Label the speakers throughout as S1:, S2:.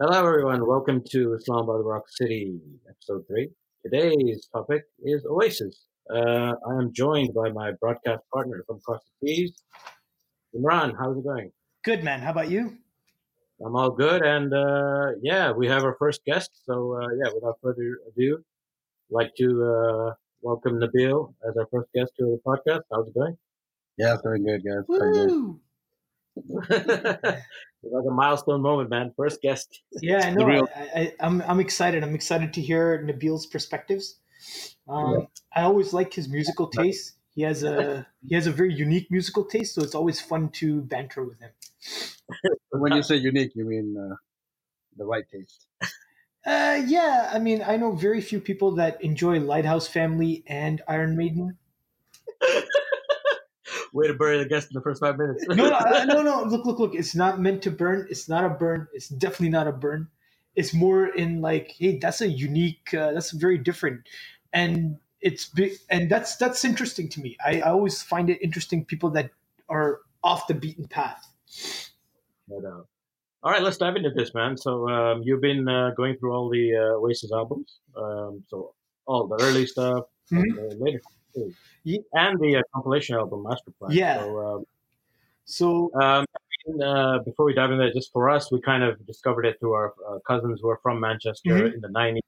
S1: Hello, everyone. Welcome to Islamabad Rock City, episode three. Today's topic is Oasis. Uh, I am joined by my broadcast partner from across the seas, Imran. How's it going?
S2: Good, man. How about you?
S1: I'm all good, and uh, yeah, we have our first guest. So uh, yeah, without further ado, I'd like to uh, welcome Nabil as our first guest to the podcast. How's it going?
S3: Yeah, it's going good, guys. Very good.
S2: Woo!
S1: It's was a milestone moment, man. First guest.
S2: Yeah, I know.
S3: Real-
S2: I, I, I'm, I'm excited. I'm excited to hear Nabil's perspectives. Um, I always like his musical taste. He has a he has a very unique musical taste, so it's always fun to banter with him.
S3: When you say unique, you mean uh, the right taste.
S2: Uh, yeah, I mean, I know very few people that enjoy Lighthouse Family and Iron Maiden.
S1: Way to bury the guest in the first five minutes.
S2: No, no, no, no. Look, look, look. It's not meant to burn. It's not a burn. It's definitely not a burn. It's more in like, hey, that's a unique. Uh, that's very different, and it's big, and that's that's interesting to me. I, I always find it interesting people that are off the beaten path.
S1: No doubt. All right, let's dive into this, man. So um, you've been uh, going through all the uh, Oasis albums, um, so all the early stuff, and the later, too.
S2: Ye-
S1: and the uh, compilation album Master Plan.
S2: Yeah.
S1: So
S2: So
S1: um, um, uh, before we dive into that, just for us, we kind of discovered it through our uh, cousins who are from Manchester
S2: Mhm.
S1: in the '90s,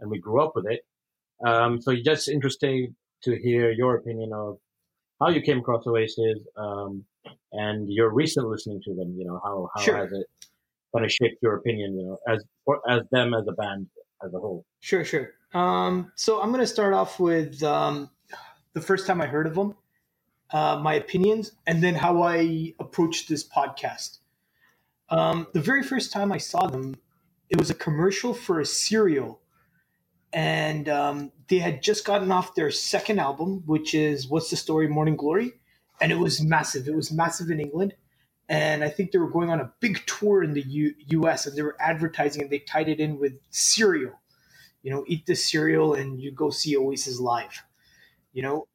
S1: and we grew up with it. Um, so just interesting to hear your opinion of how you came across Oasis um, and your recent listening to them. You know, how how
S2: Sure.
S1: has it kind of shaped your opinion? You know, as as them as a band as a whole.
S2: Sure, sure. Um, so I'm going to start off with um, the first time I heard of them, uh, my opinions, and then how I approached this podcast. Um, the very first time I saw them, it was a commercial for a cereal, and um, they had just gotten off their second album, which is "What's the Story, Morning Glory," and it was massive. It was massive in England, and I think they were going on a big tour in the U- U.S. and they were advertising, and they tied it in with cereal you know, eat this cereal and you go see Oasis live. You know,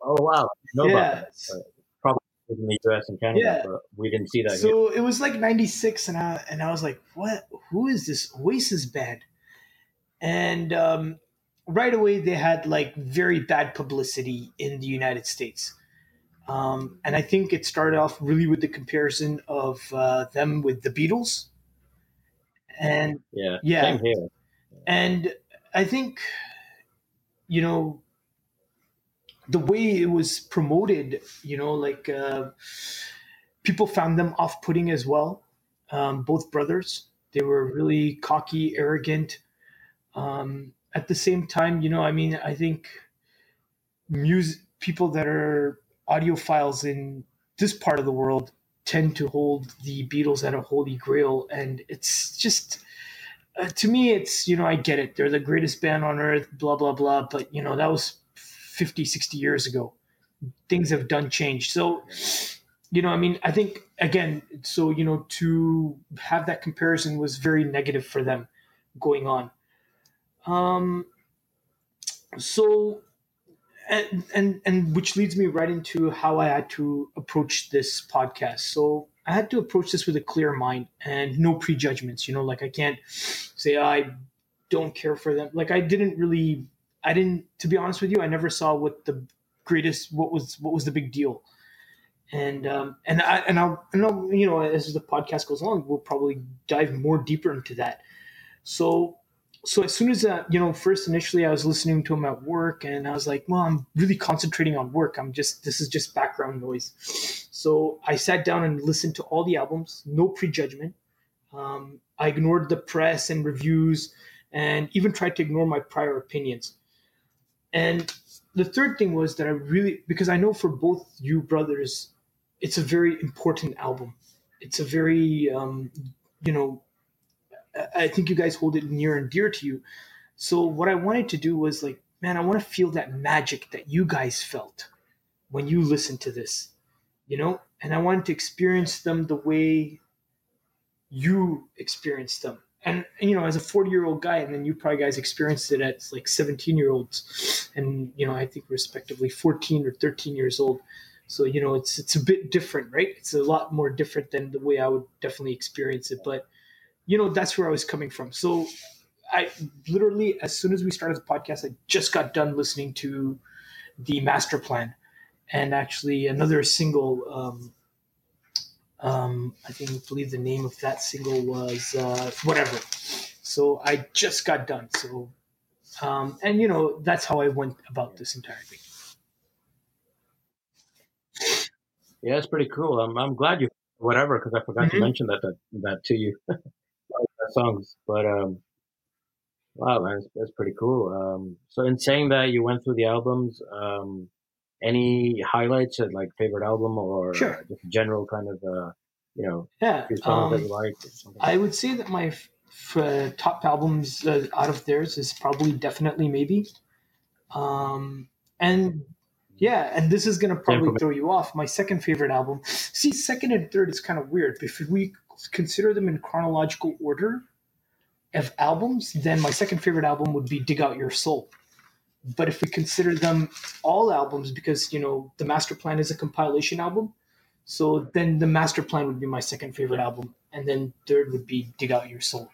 S1: Oh wow, know
S2: Yeah.
S1: about that. But probably in the U.S. and Canada,
S2: Yeah.
S1: but we didn't see that.
S2: so it was like '96, and I and I was like, "What? Who is this Oasis band?" And um, right away, they had like very bad publicity in the United States. Um, and I think it started off really with the comparison of uh, them with the Beatles. And
S1: Yeah,
S2: Yeah. and i think you know the way it was promoted you know like uh, people found them off-putting as well. Um, both brothers they were really cocky arrogant. Um, at the same time you know i mean i think music people that are audiophiles in this part of the world tend to hold the beatles at a holy grail and it's just uh, to me it's you know i get it. They're the greatest band on earth blah blah blah but you know that was 50 60 years ago things have done changed so you know i mean i think again so you know to have that comparison was very negative for them going on. Um so and and and which leads me right into how i had to approach this podcast. So i had to approach this with a clear mind and no prejudgments you know like i can't say i don't care for them. Like i didn't really i didn't to be honest with you i never saw what the greatest what was what was the big deal. And um and i and i'll, and I'll you know as the podcast goes along we'll probably dive more deeper into that. So so as soon as uh, you know first initially i was listening to him at work and i was like well i'm really concentrating on work. I'm just this is just background noise. So i sat down and listened to all the albums no prejudgment. Um, i ignored the press and reviews and even tried to ignore my prior opinions and the third thing was that i really because i know for both you brothers it's a very important album it's a very um, you know I- I think you guys hold it near and dear to you. So what I wanted to do was like, man, I want to feel that magic that you guys felt when you listened to this, you know? And I wanted to experience them the way you experienced them. And, you know, as a 40 year old guy, and then you probably guys experienced it as like 17 year olds, and you know, I think respectively 14 or 13 years old. So you know, it's it's a bit different, right? It's a lot more different than the way I would definitely experience it. But you know that's where I was coming from. So I literally, as soon as we started the podcast, I just got done listening to the master plan, and actually another single. Um, um, I think I believe the name of that single was uh, whatever. So I just got done. So, um, and you know that's how I went about this entire thing.
S1: Yeah, it's pretty cool. I'm I'm glad you whatever because I forgot
S2: Mhm.
S1: to mention that that, that to you. That songs, but um, wow, man, that's, that's pretty cool. Um, so in saying that, you went through the albums. Um, any highlights of like favorite album or
S2: Sure.
S1: just general kind of uh, you know,
S2: Yeah.
S1: songs that
S2: um,
S1: you liked? Something?
S2: I would say that my f- f- top albums uh, out of theirs is probably definitely maybe, um, and yeah, and this is gonna probably throw you off. My second favorite album. See, second and third is kind of weird. If we consider them in chronological order of albums, then my second favorite album would be "Dig Out Your Soul." But if we consider them all albums, because you know the Master Plan is a compilation album, so then the Master Plan would be my second favorite album, and then third would be Dig Out Your Soul.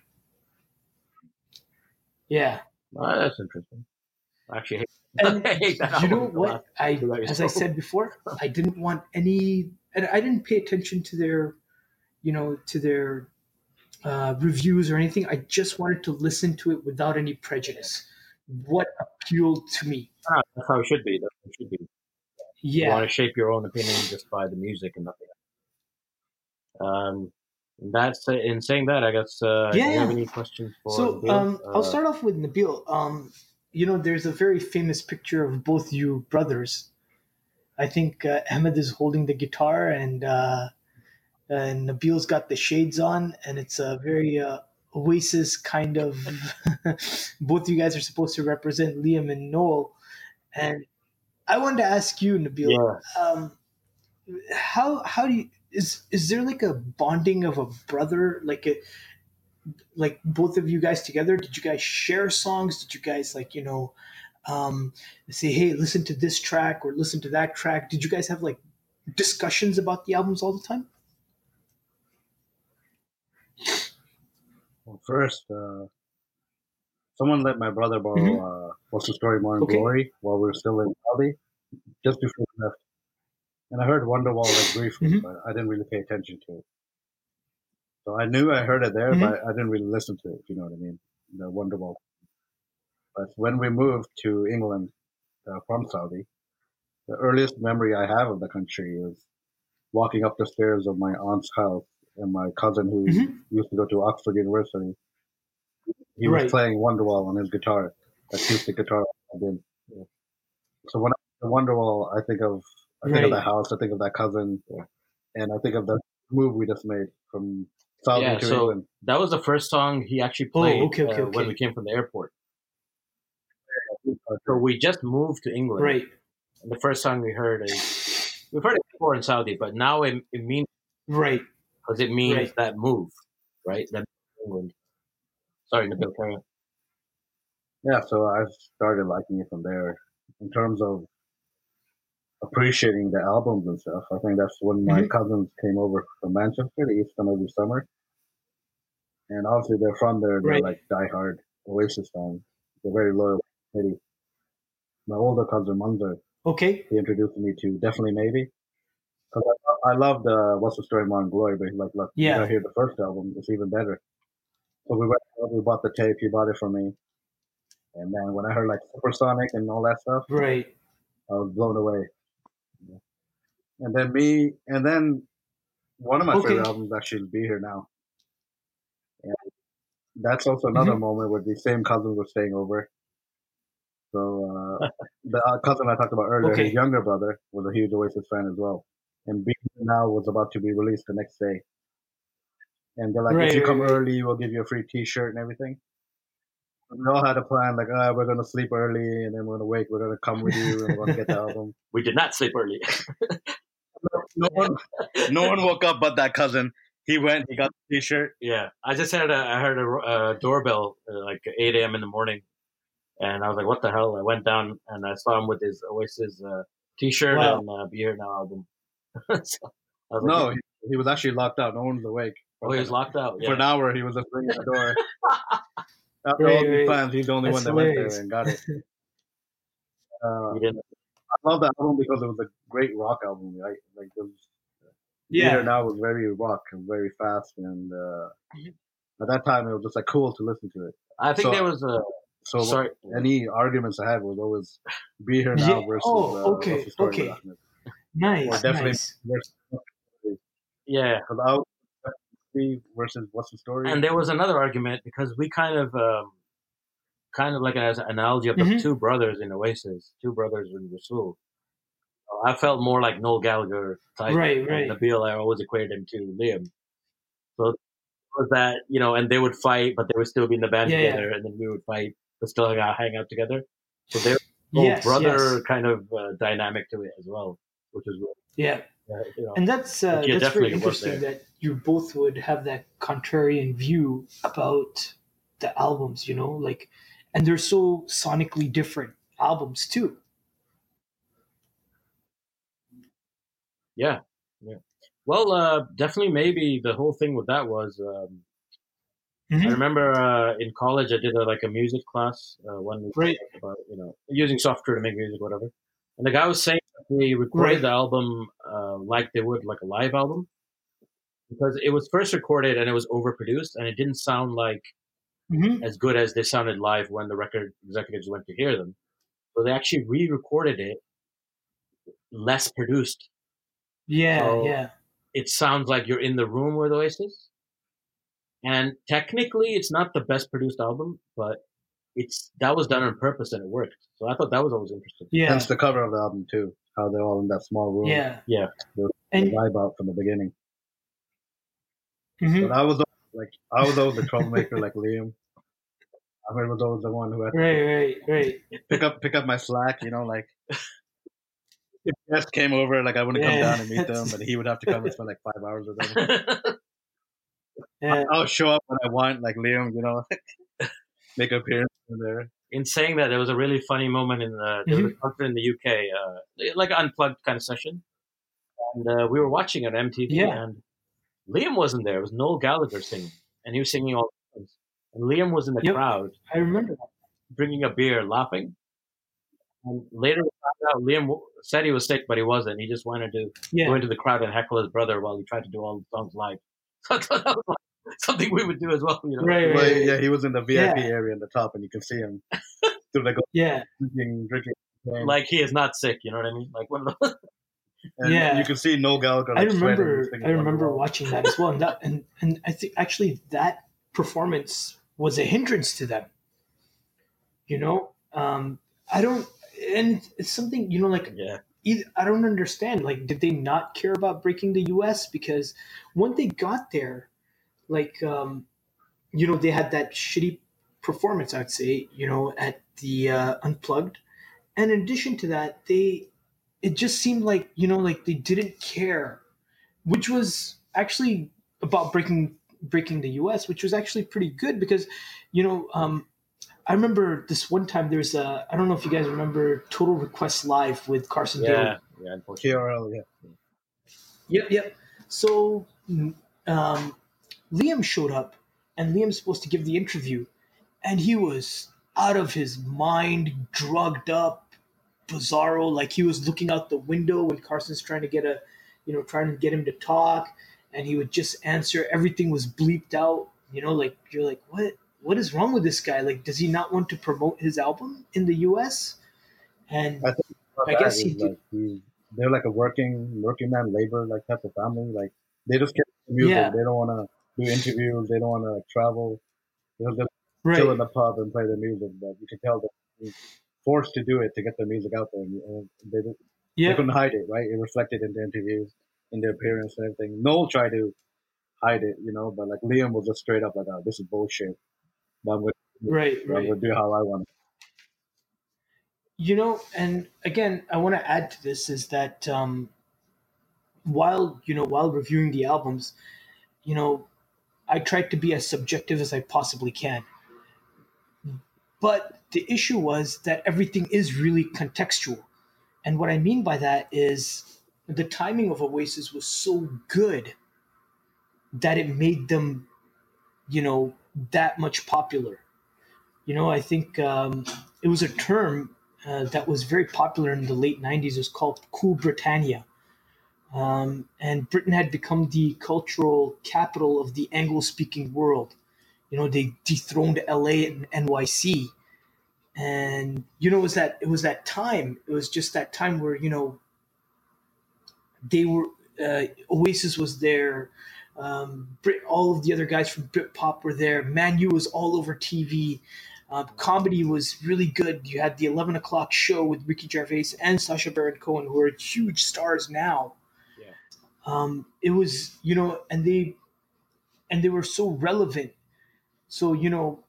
S2: Yeah,
S1: Ah, that's interesting. I actually hate,
S2: and
S1: I hate that
S2: you know what? I as I said before, I didn't want any, and I didn't pay attention to their, you know, to their uh, reviews or anything. I just wanted to listen to it without any prejudice. What appealed to me?
S1: Ah, that's how it should be. That's how it should be. You
S2: Yeah,
S1: want to shape your own opinion just by the music and nothing else. Um, that's in saying that. I guess. Uh, do
S2: Yeah,
S1: you have any questions for?
S2: So um, I'll
S1: Uh,
S2: start off with Nabil. Um, you know, there's a very famous picture of both you brothers. I think uh, Ahmed is holding the guitar and uh, and Nabil's got the shades on, and it's a very uh, Oasis kind of. both you guys are supposed to represent Liam and Noel, and I wanted to ask you, Nabil, um, how how do you is is there like a bonding of a brother? Like a like both of you guys together did you guys share songs? Did you guys like you know um say hey listen to this track or listen to that track. Did you guys have like discussions about the albums all the time
S3: Well, first, uh, someone let my brother borrow
S2: Mhm.
S3: uh, What's the Story More in
S2: Okay.
S3: Glory while we were still in Saudi, just before we left. And I heard Wonderwall like briefly,
S2: Mhm.
S3: but I didn't really pay attention to it. So I knew I heard it there,
S2: Mhm.
S3: but I didn't really listen to it, if you know what I mean. The Wonderwall. But when we moved to England uh, from Saudi, the earliest memory I have of the country is walking up the stairs of my aunt's house and my cousin who
S2: Mhm.
S3: used to go to Oxford University. He was playing Wonderwall on his guitar, acoustic guitar. I. Yeah. So when I think Wonderwall, I think of I think of
S2: Right.
S3: that house, I think of that cousin,
S1: Yeah.
S3: and I think of the move we just made from Saudi
S1: Yeah,
S3: to
S1: so-
S3: England.
S1: That was the first song he actually
S2: Oh,
S1: played
S2: okay, okay,
S1: uh, when we came from the airport. So we just moved to England.
S2: right
S1: And the first song we heard is we've heard it before in Saudi, but now it, it means
S2: right
S1: because it means
S2: Right.
S1: that move, right? That England. Sorry, Nabil, carry on.
S3: Yeah, so I started liking it from there. In terms of appreciating the albums and stuff, I think that's when my
S2: Mhm.
S3: cousins came over from Manchester. They used to come every summer, and obviously they're from there. They're
S2: Right.
S3: like diehard Oasis fans. They're very loyal. Maybe my older cousin Munzer,
S2: okay
S3: he introduced me to definitely maybe. Cause I, loved uh, What's the Story Morning Glory, but he's like, look, you
S2: Yeah.
S3: gotta hear the first album. It's even better. So we went, we bought the tape. He bought it for me. And then when I heard like Supersonic and all that stuff,
S2: right
S3: I was blown away. And then me, and then one of my
S2: Okay.
S3: favorite albums actually Be Here Now. And that's also another
S2: Mhm.
S3: moment where the same cousins were staying over. So uh, the uh, cousin I talked about earlier,
S2: Okay.
S3: his younger brother was a huge Oasis fan as well. And Be Now was about to be released the next day. And they're like,
S2: Right,
S3: if you come
S2: right.
S3: early, we'll give you a free T-shirt and everything. We all had a plan, like, ah, we're gonna sleep early, and then we're gonna wake. We're gonna come with you, and we're gonna get the album.
S1: We did not sleep early.
S3: no one, no one woke up but that cousin. He went, he got the T-shirt.
S1: yeah, I just had a, I heard a uh, doorbell uh, like 8 a.m. in the morning, and I was like, "What the hell?" I went down and I saw him with his Oasis uh, T-shirt
S2: Wow.
S1: and uh, Be Here Now album. so I was like,
S3: No, he, he was actually locked out. No one was awake.
S1: Oh, he was locked out.
S3: for an hour. He was just ringing the door. After
S2: Right,
S3: all these
S2: right.
S3: plans, he's the only
S2: That's
S3: one that went there and got it. Uh, I love that album because it was a great rock album, right? Like it was,
S2: Yeah.
S3: Here now was very rock and very fast, and uh,
S2: Mm-hmm.
S3: at that time it was just like cool to listen to it.
S1: I think
S3: So-
S1: there was a.
S3: So
S1: Sorry.
S3: any arguments I had was always be here now
S2: Yeah.
S3: versus
S2: Oh,
S3: uh,
S2: okay,
S3: what's the story
S2: okay.
S3: With
S2: Nice.
S3: Definitely
S2: nice.
S3: versus
S1: Yeah.
S3: because I Steve versus what's the story.
S1: And there was another argument because we kind of, um, kind of like as an analogy of the
S2: Mhm.
S1: two brothers in Oasis, two brothers in Rasul. I felt more like Noel Gallagher type.
S2: Right,
S1: and
S2: right.
S1: Nabil, I always equated him to Liam. So was that you know, and they would fight, but they would still be in the band
S2: Yeah, yeah.
S1: together, and then we would fight, but still hang out, hang out together. So there was
S2: Yes,
S1: brother
S2: yes.
S1: kind of uh, dynamic to it as well, which is really,
S2: Yeah.
S1: uh, you know,
S2: And that's uh,
S1: Yeah,
S2: that's very interesting that you both would have that contrarian view about the albums, you know, like, and they're so sonically different albums too.
S1: Yeah, yeah. Well, uh, definitely, maybe the whole thing with that was um, I
S2: Mhm.
S1: remember uh, in college I did a, like a music class uh, one week
S2: Right.
S1: about you know using software to make music, whatever. And the guy was saying that they recorded
S2: Right.
S1: the album uh, like they would like a live album because it was first recorded and it was overproduced and it didn't sound like
S2: Mhm.
S1: as good as they sounded live when the record executives went to hear them. So they actually re-recorded it less produced
S2: Yeah,
S1: So-
S2: yeah,
S1: it sounds like you're in the room with Oasis. And technically, it's not the best produced album, but it's that was done on purpose and it worked. So I thought that was always interesting.
S2: yeah,
S3: Hence the cover of the album too. How they're all in that small room.
S2: yeah,
S1: Yeah.
S3: The
S2: and
S3: vibe out from the beginning.
S2: mhm.
S3: But I was like, I was always the troublemaker, like Liam. Ahmed was always the one who had to
S2: right, right, right.
S3: pick up pick up my slack. You know, like if guests came over, like I wouldn't come down and meet them, but he would have to come and spend like five hours with them.
S2: Yeah,
S3: I'll show up when I want, like Liam. You know, make an appearance in there.
S1: In saying that, there was a really funny moment in the, there was a concert in the UK, uh, like an unplugged kind of session. And uh, we were watching on MTV,
S2: Yeah.
S1: and Liam wasn't there. It was Noel Gallagher singing, and he was singing all the songs. And Liam was in the
S2: Yep.
S1: crowd,
S2: I remember that.
S1: drinking a beer, laughing. And later we found out Liam said he was sick, but he wasn't. He just wanted to go into the crowd and heckle his brother while he tried to do all the songs live. So I thought that was like something we would do as well. You know?
S2: right,
S3: Well,
S2: right.
S3: yeah, he was in the VIP
S2: Yeah.
S3: area in the top, and you can see him through the
S2: Yeah,
S3: drinking, drinking. champagne.
S1: Like he is not sick. You know what I mean? Like one of the
S3: and
S2: Yeah.
S3: you can see Noel Gallagher.
S2: I
S3: Like, sweating,
S2: remember. I remember
S3: Wonderwall.
S2: watching that as well, and that and and I think actually that performance was a hindrance to them. You know, um, I don't, and it's something you know, like
S1: yeah.
S2: either, I don't understand. Like, did they not care about breaking the U.S. because when they got there, like, um, you know, they had that shitty performance. I'd say, you know, at the uh, unplugged, and in addition to that, they it just seemed like you know, like they didn't care, which was actually about breaking breaking the U.S., which was actually pretty good because, you know. Um, I remember this one time. There's a I don't know if you guys remember Total Request Live with Carson Daly.
S1: Yeah. Yeah. Unfortunately.
S3: TRL, yeah.
S2: Yep, yep. So um, Liam showed up, and Liam's supposed to give the interview, and he was out of his mind, drugged up, bizarro. Like he was looking out the window when Carson's trying to get a, you know, trying to get him to talk, and he would just answer. Everything was bleeped out. You know, like you're like, what? What is wrong with this guy? Like, does he not want to promote his album in the U.S.? And
S3: I
S2: I guess he did-
S3: like, he, they're like a working working man labor like type of family. Like they just about music.
S2: Yeah.
S3: They don't want to do interviews. They don't want to like, travel. Just
S2: right,
S3: chill in the pub and play their music. But you can tell they're forced to do it to get their music out there. And, they, they couldn't hide it, right? It reflected in the interviews, in their appearance and everything. Noel tried to hide it, you know, but like Liam was just straight up like, oh, this is bullshit. But I'm going
S2: right, right.
S3: to do how I want.
S2: you know and again i want to add to this is that um, while you know while reviewing the albums you know i tried to be as subjective as i possibly can but the issue was that everything is really contextual and what i mean by that is the timing of oasis was so good that it made them, you know, that much popular. You know, I think um, it was a term uh, that was very popular in the late 90s. It was called Cool Britannia. Um, and Britain had become the cultural capital of the Anglo speaking world. You know, they dethroned LA and NYC. And, you know, it was that it was that time. It was just that time where, you know, they were uh, Oasis was there. Um, Brit, all of the other guys from Britpop were there. Manu was all over TV. Um, comedy was really good. You had the 11 o'clock show with Ricky Gervais and Sacha Baron Cohen, who are huge stars now. Um, it was, you know, and they, and they were so relevant. So, you know,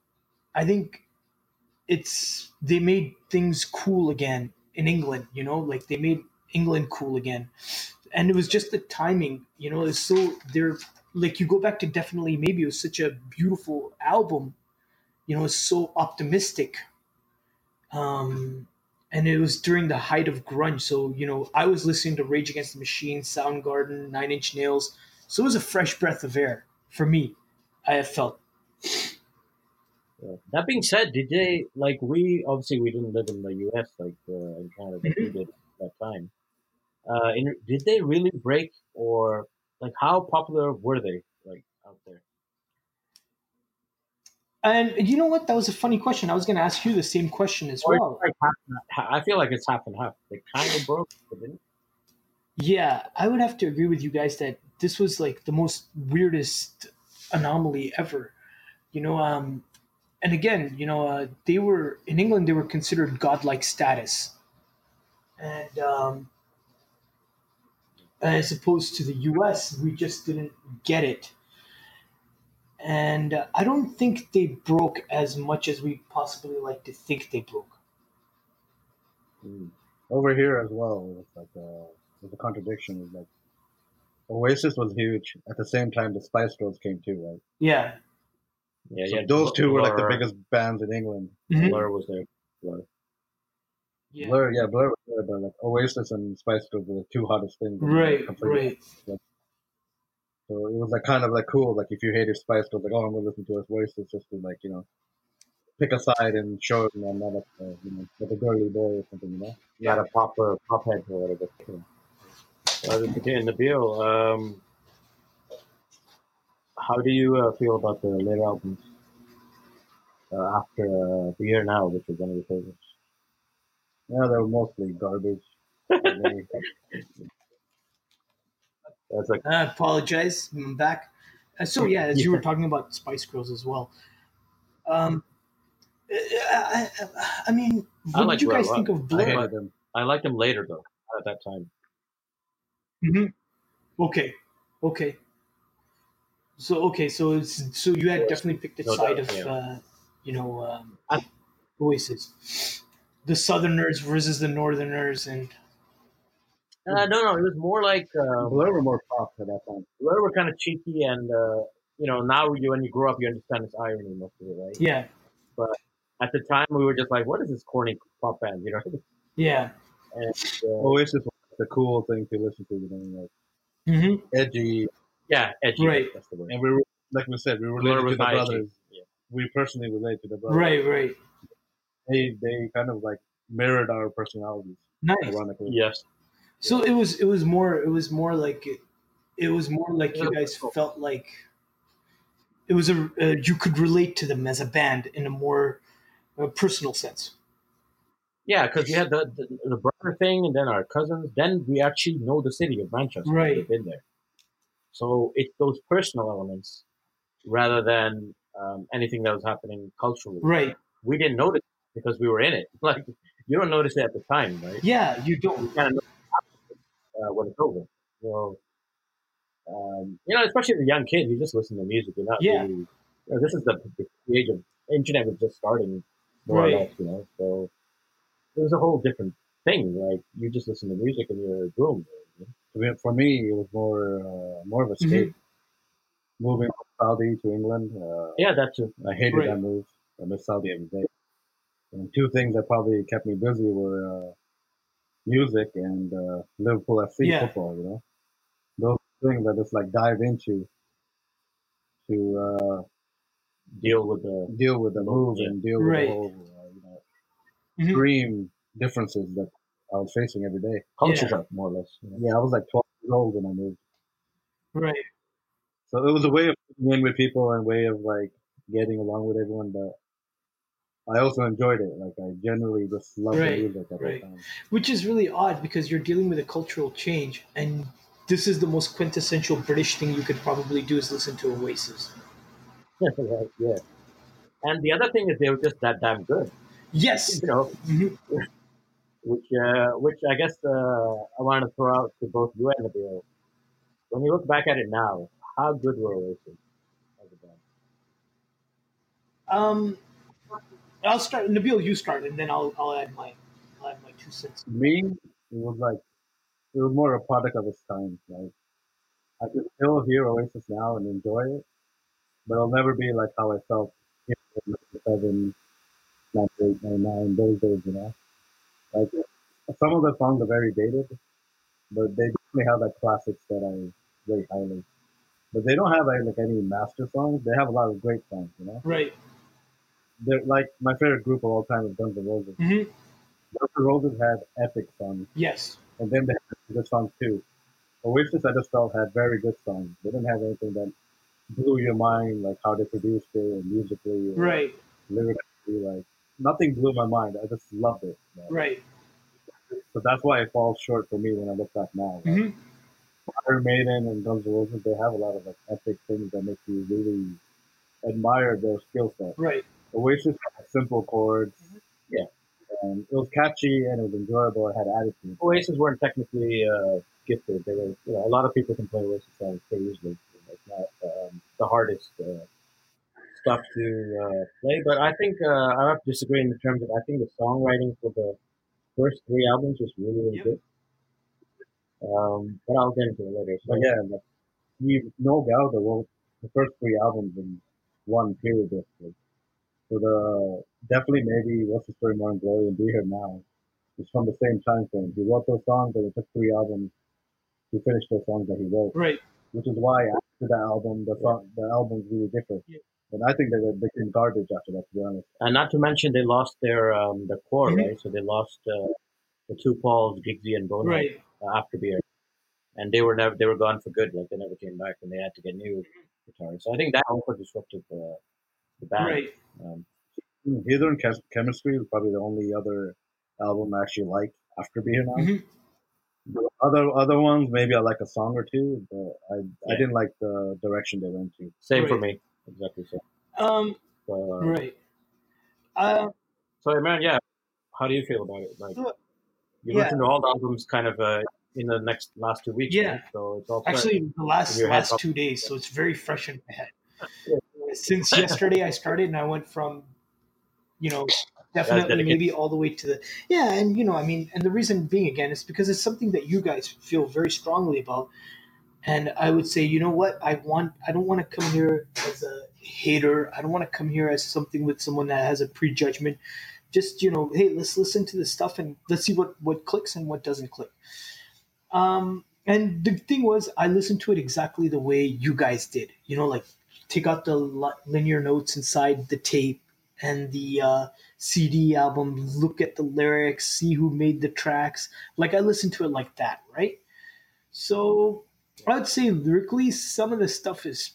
S2: I think it's, they made things cool again in England, you know, like they made England cool again. And it was just the timing, you know, it's so, they're, like you go back to definitely maybe it was such a beautiful album you know, was so optimistic. Um, and it was during the height of grunge. So, you know, I was listening to Rage Against the Machine, Soundgarden, Nine Inch Nails. So it was a fresh breath of air for me, I have felt.
S1: Yeah. That being said, did they, like, we, obviously, we didn't live in the US, like, uh, in Canada, mm-hmm. we did at that time. Uh, in, did they really break, or, like, how popular were they, like, out there?
S2: And you know what? That was a funny question. I was going to ask you the same question as well.
S1: Like I feel like it's half and half. They kind of broke, didn't
S2: Yeah, I would have to agree with you guys that this was like the most weirdest anomaly ever. You know, um, and again, you know, uh, they were in England. They were considered godlike status, and um, as opposed to the U.S., we just didn't get it and uh, I don't think they broke as much as we possibly like to think they broke.
S3: Mm. Over here as well, it's like uh, there's a contradiction. Is like Oasis was huge at the same time the Spice Girls came too, right?
S2: Yeah,
S3: yeah, so yeah. Those two were like the biggest bands in England.
S1: Mm-hmm. Blur was there.
S3: Blur. Yeah. Blur, yeah, Blur was there, but like Oasis and Spice Girls were the two hottest things.
S2: Right, right. Like,
S3: so it was like kind of like cool. Like if you hated Spice Girls, like oh, I'm gonna listen to his voice. It's just to like you know pick a side and show it, I'm not a uh, you know like a girly boy or something, you know.
S1: Not a pop or pop head or whatever. Uh, continue, Nabil, um, how do you uh, feel about the later albums uh, after uh, the year now, which is one of your favorites?
S3: Yeah, they were mostly garbage.
S2: That's like I apologize. I'm back. Uh, so yeah, as you were talking about Spice Girls as well. Um, I, I, I mean, what did you guys think of Blur?
S1: I them. I liked them later though. At that time.
S2: Mm-hmm. Okay. Okay. So okay, so it's so you had definitely picked the no side doubt, of yeah. uh, you know um, Oasis, the Southerners versus the Northerners, and
S1: uh, no, no, it was more like uh,
S3: Blur were more pop at that time.
S1: Blur were kind of cheeky, and uh, you know now you when you grow up you understand its irony most of it, right?
S2: Yeah.
S1: But at the time we were just like, what is this corny pop band, you know?
S2: Yeah.
S1: And uh,
S3: Oasis was the cool thing to listen to, you know, like
S2: mm-hmm.
S3: edgy.
S1: Yeah, edgy.
S2: Right.
S3: That's the word. And we were, like we said, we were related to the brothers. Yeah. We personally relate to the brothers.
S2: Right, right.
S3: They they kind of like mirrored our personalities.
S2: Nice. Ironically.
S1: Yes.
S2: So it was it was more it was more like it, it was more like you guys felt like it was a uh, you could relate to them as a band in a more uh, personal sense.
S1: Yeah, because we had the, the, the brother thing, and then our cousins. Then we actually know the city of Manchester.
S2: Right,
S1: we've been there. So it's those personal elements rather than um, anything that was happening culturally.
S2: Right.
S1: We didn't notice because we were in it. Like you don't notice it at the time, right?
S2: Yeah, you don't.
S1: You kind of uh, when it's over. So, um, you know, especially the young kid, you just listen to music. You're not
S2: yeah.
S1: really, you know, this is the, the, age of internet was just starting, more right. or less, you know. So it was a whole different thing. Like you just listen to music in your room.
S3: You know? For me, it was more uh, more of a escape. Mm-hmm. Moving from Saudi to England. Uh,
S1: yeah, that's too.
S3: I hated right. that move. I miss Saudi every day. And two things that probably kept me busy were uh, music and uh, Liverpool FC
S2: yeah.
S3: football. You know, those things that just like dive into to uh,
S1: Deal with the
S3: deal with the move
S1: Yeah.
S3: and deal with
S2: Right.
S3: the whole uh, you know
S2: Mhm.
S3: extreme differences that I was facing every day.
S1: culture
S2: Yeah.
S1: shock, more or less. you know.
S3: Yeah, I was like 12 years old when I moved.
S2: Right.
S3: So it was a way of fitting in with people and a way of like getting along with everyone, but I also enjoyed it. Like I generally just loved
S2: Right,
S3: the music at
S2: right.
S3: that time.
S2: Which is really odd because you're dealing with a cultural change, and this is the most quintessential British thing you could probably do is listen to Oasis.
S1: Right, yeah. And the other thing is they were just that damn good,
S2: Yes.
S1: you know.
S2: Mhm.
S1: Which, uh, which I guess uh, I want to throw out to both you and Nabil. When you look back at it now, how good were Oasis as a band?
S2: Um, I'll start. Nabil, you start, and then I'll I'll add my I'll add my two cents.
S3: Me, it was like it was more a product of its time. Like I can still hear Oasis now and enjoy it, but it'll never be like how I felt in 97, 98, 99, those days, you know. Like some of the songs are very dated, but they definitely have like classics that I rate highly. But they don't have like, like any master songs. They have a lot of great songs, you know.
S2: Right.
S3: They're like my favorite group of all time is Guns N' Roses.
S2: hmm
S3: Guns N' Roses had epic songs,
S2: Yes.
S3: and then they had good songs too. Oasis, I just felt had very good songs. They didn't have anything that blew your mind, like how they produced it, and musically, or
S2: Right.
S3: lyrically. Like nothing blew my mind. I just loved it. man.
S2: Right.
S3: So that's why it falls short for me when I look back now. Like,
S2: hmm
S3: Iron Maiden and Guns N' Roses, they have a lot of like epic things that make you really admire their skill set.
S2: Right.
S3: Oasis had simple chords.
S1: Yeah.
S3: And it was catchy and it was enjoyable. It had attitude.
S1: Oasis weren't technically uh, gifted. They were, you know, a lot of people can play Oasis songs pretty easily. It's not um, the hardest uh, stuff to uh, play, but I think uh, I have to disagree in terms of I think the songwriting for the first three albums was really, really
S2: Yep.
S1: good. Um, but I'll get into it later. So
S3: But yeah, like, you no doubt the wrote the first three albums in one period basically. So the definitely maybe What's the Story Morning Glory and Be Here Now is from the same time frame. He wrote those songs and it took three albums to finish those songs that he wrote.
S2: Right.
S3: Which is why after the album the song the albums really differ.
S2: Yeah.
S3: And I think they were became garbage after that to be honest.
S1: and not to mention they lost their um, their core,
S2: Mhm.
S1: right? So they lost uh, the two Pauls, Guigsy and Bono
S2: Right.
S1: uh, after Beer, and they were never they were gone for good. Like they never came back, and they had to get new guitars. So I think that also disrupted the the band.
S2: Right.
S1: Um,
S3: Heathen Chem- Chemistry was probably the only other album I actually like after Be Here Now.
S2: Mhm.
S3: The Other other ones, maybe I like a song or two, but I I didn't like the direction they went to.
S1: same for me, exactly. So,
S2: Um.
S1: so, uh,
S2: Right. Uh.
S1: so man, yeah. How do you feel about it? Like you
S2: yeah.
S1: listened to all the albums kind of uh, in the next last two weeks.
S2: Yeah.
S1: right? So it's all.
S2: Actually, the last
S1: In your head,
S2: last two days, so it's very fresh in my head. Since yesterday I started, and I went from, you know, definitely maybe all the way to the yeah, and you know, I mean, and the reason being again is because it's something that you guys feel very strongly about, and I would say, you know what, I want, I don't want to come here as a hater. I don't want to come here as something with someone that has a prejudgment. Just you know, hey, let's listen to this stuff and let's see what what clicks and what doesn't click. Um, and the thing was, I listened to it exactly the way you guys did. You know, like take out the li- linear notes inside the tape and the uh, CD album, look at the lyrics, see who made the tracks. Like I listened to it like that, right? So I'd say lyrically, some of the stuff is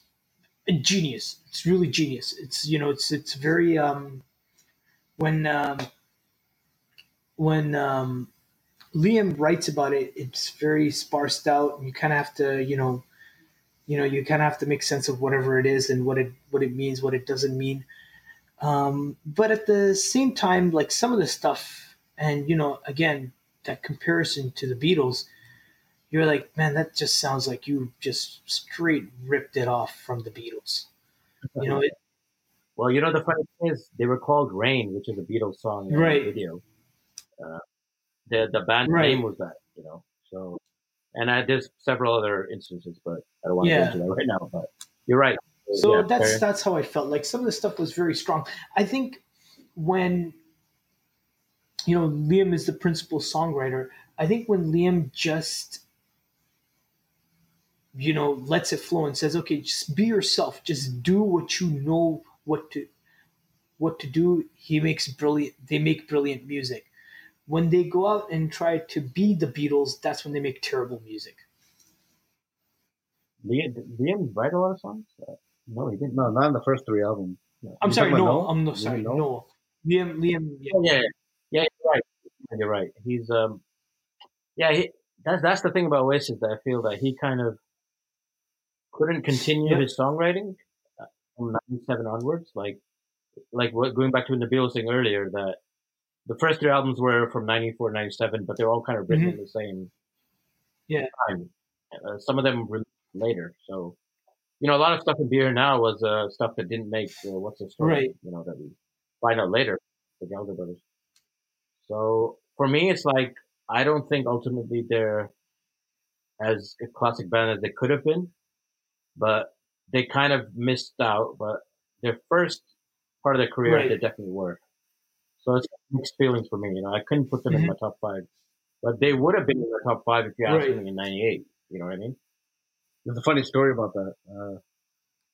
S2: genius. It's really genius. It's you know, it's it's very um, when um, when um, Liam writes about it, it's very sparsed out, and you kind of have to, you know, you know, you kind of have to make sense of whatever it is and what it what it means, what it doesn't mean. Um, but at the same time, like some of the stuff, and you know, again, that comparison to the Beatles, you're like, man, that just sounds like you just straight ripped it off from the Beatles. You know, it,
S1: Well, you know the funny thing is they were called Rain, which is a Beatles song in
S2: Right.
S1: the video. Uh, the the band
S2: Right.
S1: name was that, you know. So, and I, there's several other instances, but I don't want to
S2: Yeah.
S1: get into that right now. But you're right.
S2: So
S1: Yeah,
S2: that's
S1: fair.
S2: that's how I felt. Like some of the stuff was very strong. I think when you know Liam is the principal songwriter, I think when Liam just you know lets it flow and says okay just be yourself just do what you know what to what to do he makes brilliant they make brilliant music when they go out and try to be the beatles that's when they make terrible music
S1: Liam, did Liam write a lot of songs? Uh, no, he didn't.
S3: No, not in the first three albums.
S2: i'm
S3: You
S2: sorry no
S3: Noel?
S2: i'm no sorry no liam liam yeah.
S1: Oh, yeah, yeah, you're right. You're right. He's um, yeah, he, that's that's the thing about Oasis that I feel that he kind of couldn't continue
S2: Yeah.
S1: his songwriting uh, from '97 onwards. Like, like what, going back to what Nabil was saying earlier that the first three albums were from '94, '97, but they're all kind of written in the same
S2: Mm-hmm. Yeah.
S1: time. Uh, some of them were later, so. You know, a lot of stuff in beer now was uh, stuff that didn't make uh, what's the story,
S2: Right.
S1: you know, that we find out later, the Gallagher brothers. So for me, it's like I don't think ultimately they're as a classic band as they could have been, but they kind of missed out. But their first part of their career,
S2: Right.
S1: they definitely were. So it's mixed feelings for me. You know, I couldn't put them in
S2: Mhm.
S1: my top five, but they would have been in the top five if you asked
S2: Right.
S1: me in '98. You know what I mean?
S3: There's a funny story about that. Uh,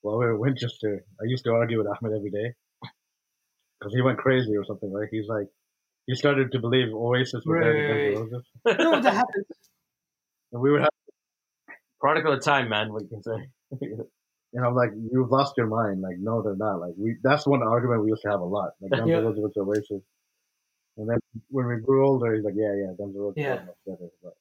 S3: while we were in Winchester, I used to argue with Ahmed every day because he went crazy or something, right? He's like, he started to believe Oasis were
S2: Right.
S3: Guns N' Roses.
S2: no that happens
S3: And we would have,
S1: Prodigal of time, man. What you can say?
S3: and I'm like, you've lost your mind. Like, no, they're not. Like, we, that's one argument we used to have a lot. Like, Guns
S2: Yeah.
S3: N' Roses was Oasis. And then when we grew older, he's like, yeah, yeah, Guns N' Roses
S2: Yeah.
S3: are much better. But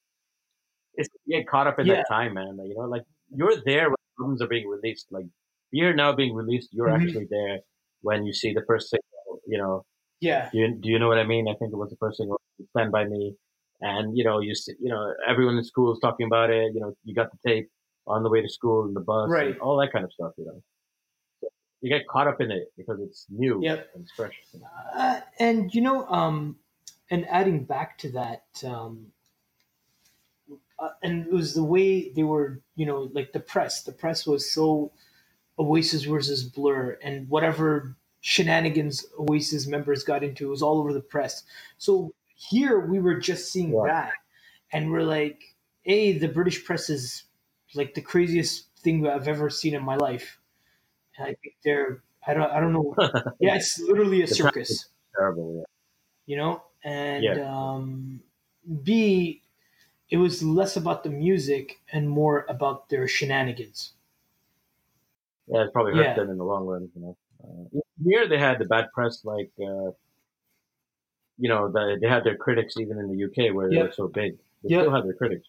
S1: it's you get caught up in
S2: Yeah.
S1: that time, man. Like, you know, like you're there when albums are being released. Like you're now being released. You're
S2: Mhm.
S1: actually there when you see the first single. You know,
S2: yeah
S1: do you, do you know what I mean? I think it was the first single, "Stand by Me," and you know, you see, you know, everyone in school is talking about it. You know, you got the tape on the way to school in the bus, and
S2: Right.
S1: all that kind of stuff. You know, so you get caught up in it because it's new
S2: Yep.
S1: and it's fresh.
S2: Uh, and you know, um, and adding back to that, um, uh, and it was the way they were, you know, like the press. The press was so Oasis versus Blur, and whatever shenanigans Oasis members got into, it was all over the press. So here we were just seeing
S1: Right.
S2: that, and we're like, "Hey, the British press is like the craziest thing I've ever seen in my life." And I think they're, I don't, I don't know. Yeah, it's literally a
S1: The
S2: circus
S1: Terrible. Yeah.
S2: you know and
S1: Yeah.
S2: um, b it was less about the music and more about their shenanigans
S1: Yeah, it probably hurt
S2: Yeah.
S1: them in the long run. You know, uh, here they had the bad press, like uh, you know, the, they had their critics even in the UK where they were so big. They
S2: Yeah.
S1: still had their critics.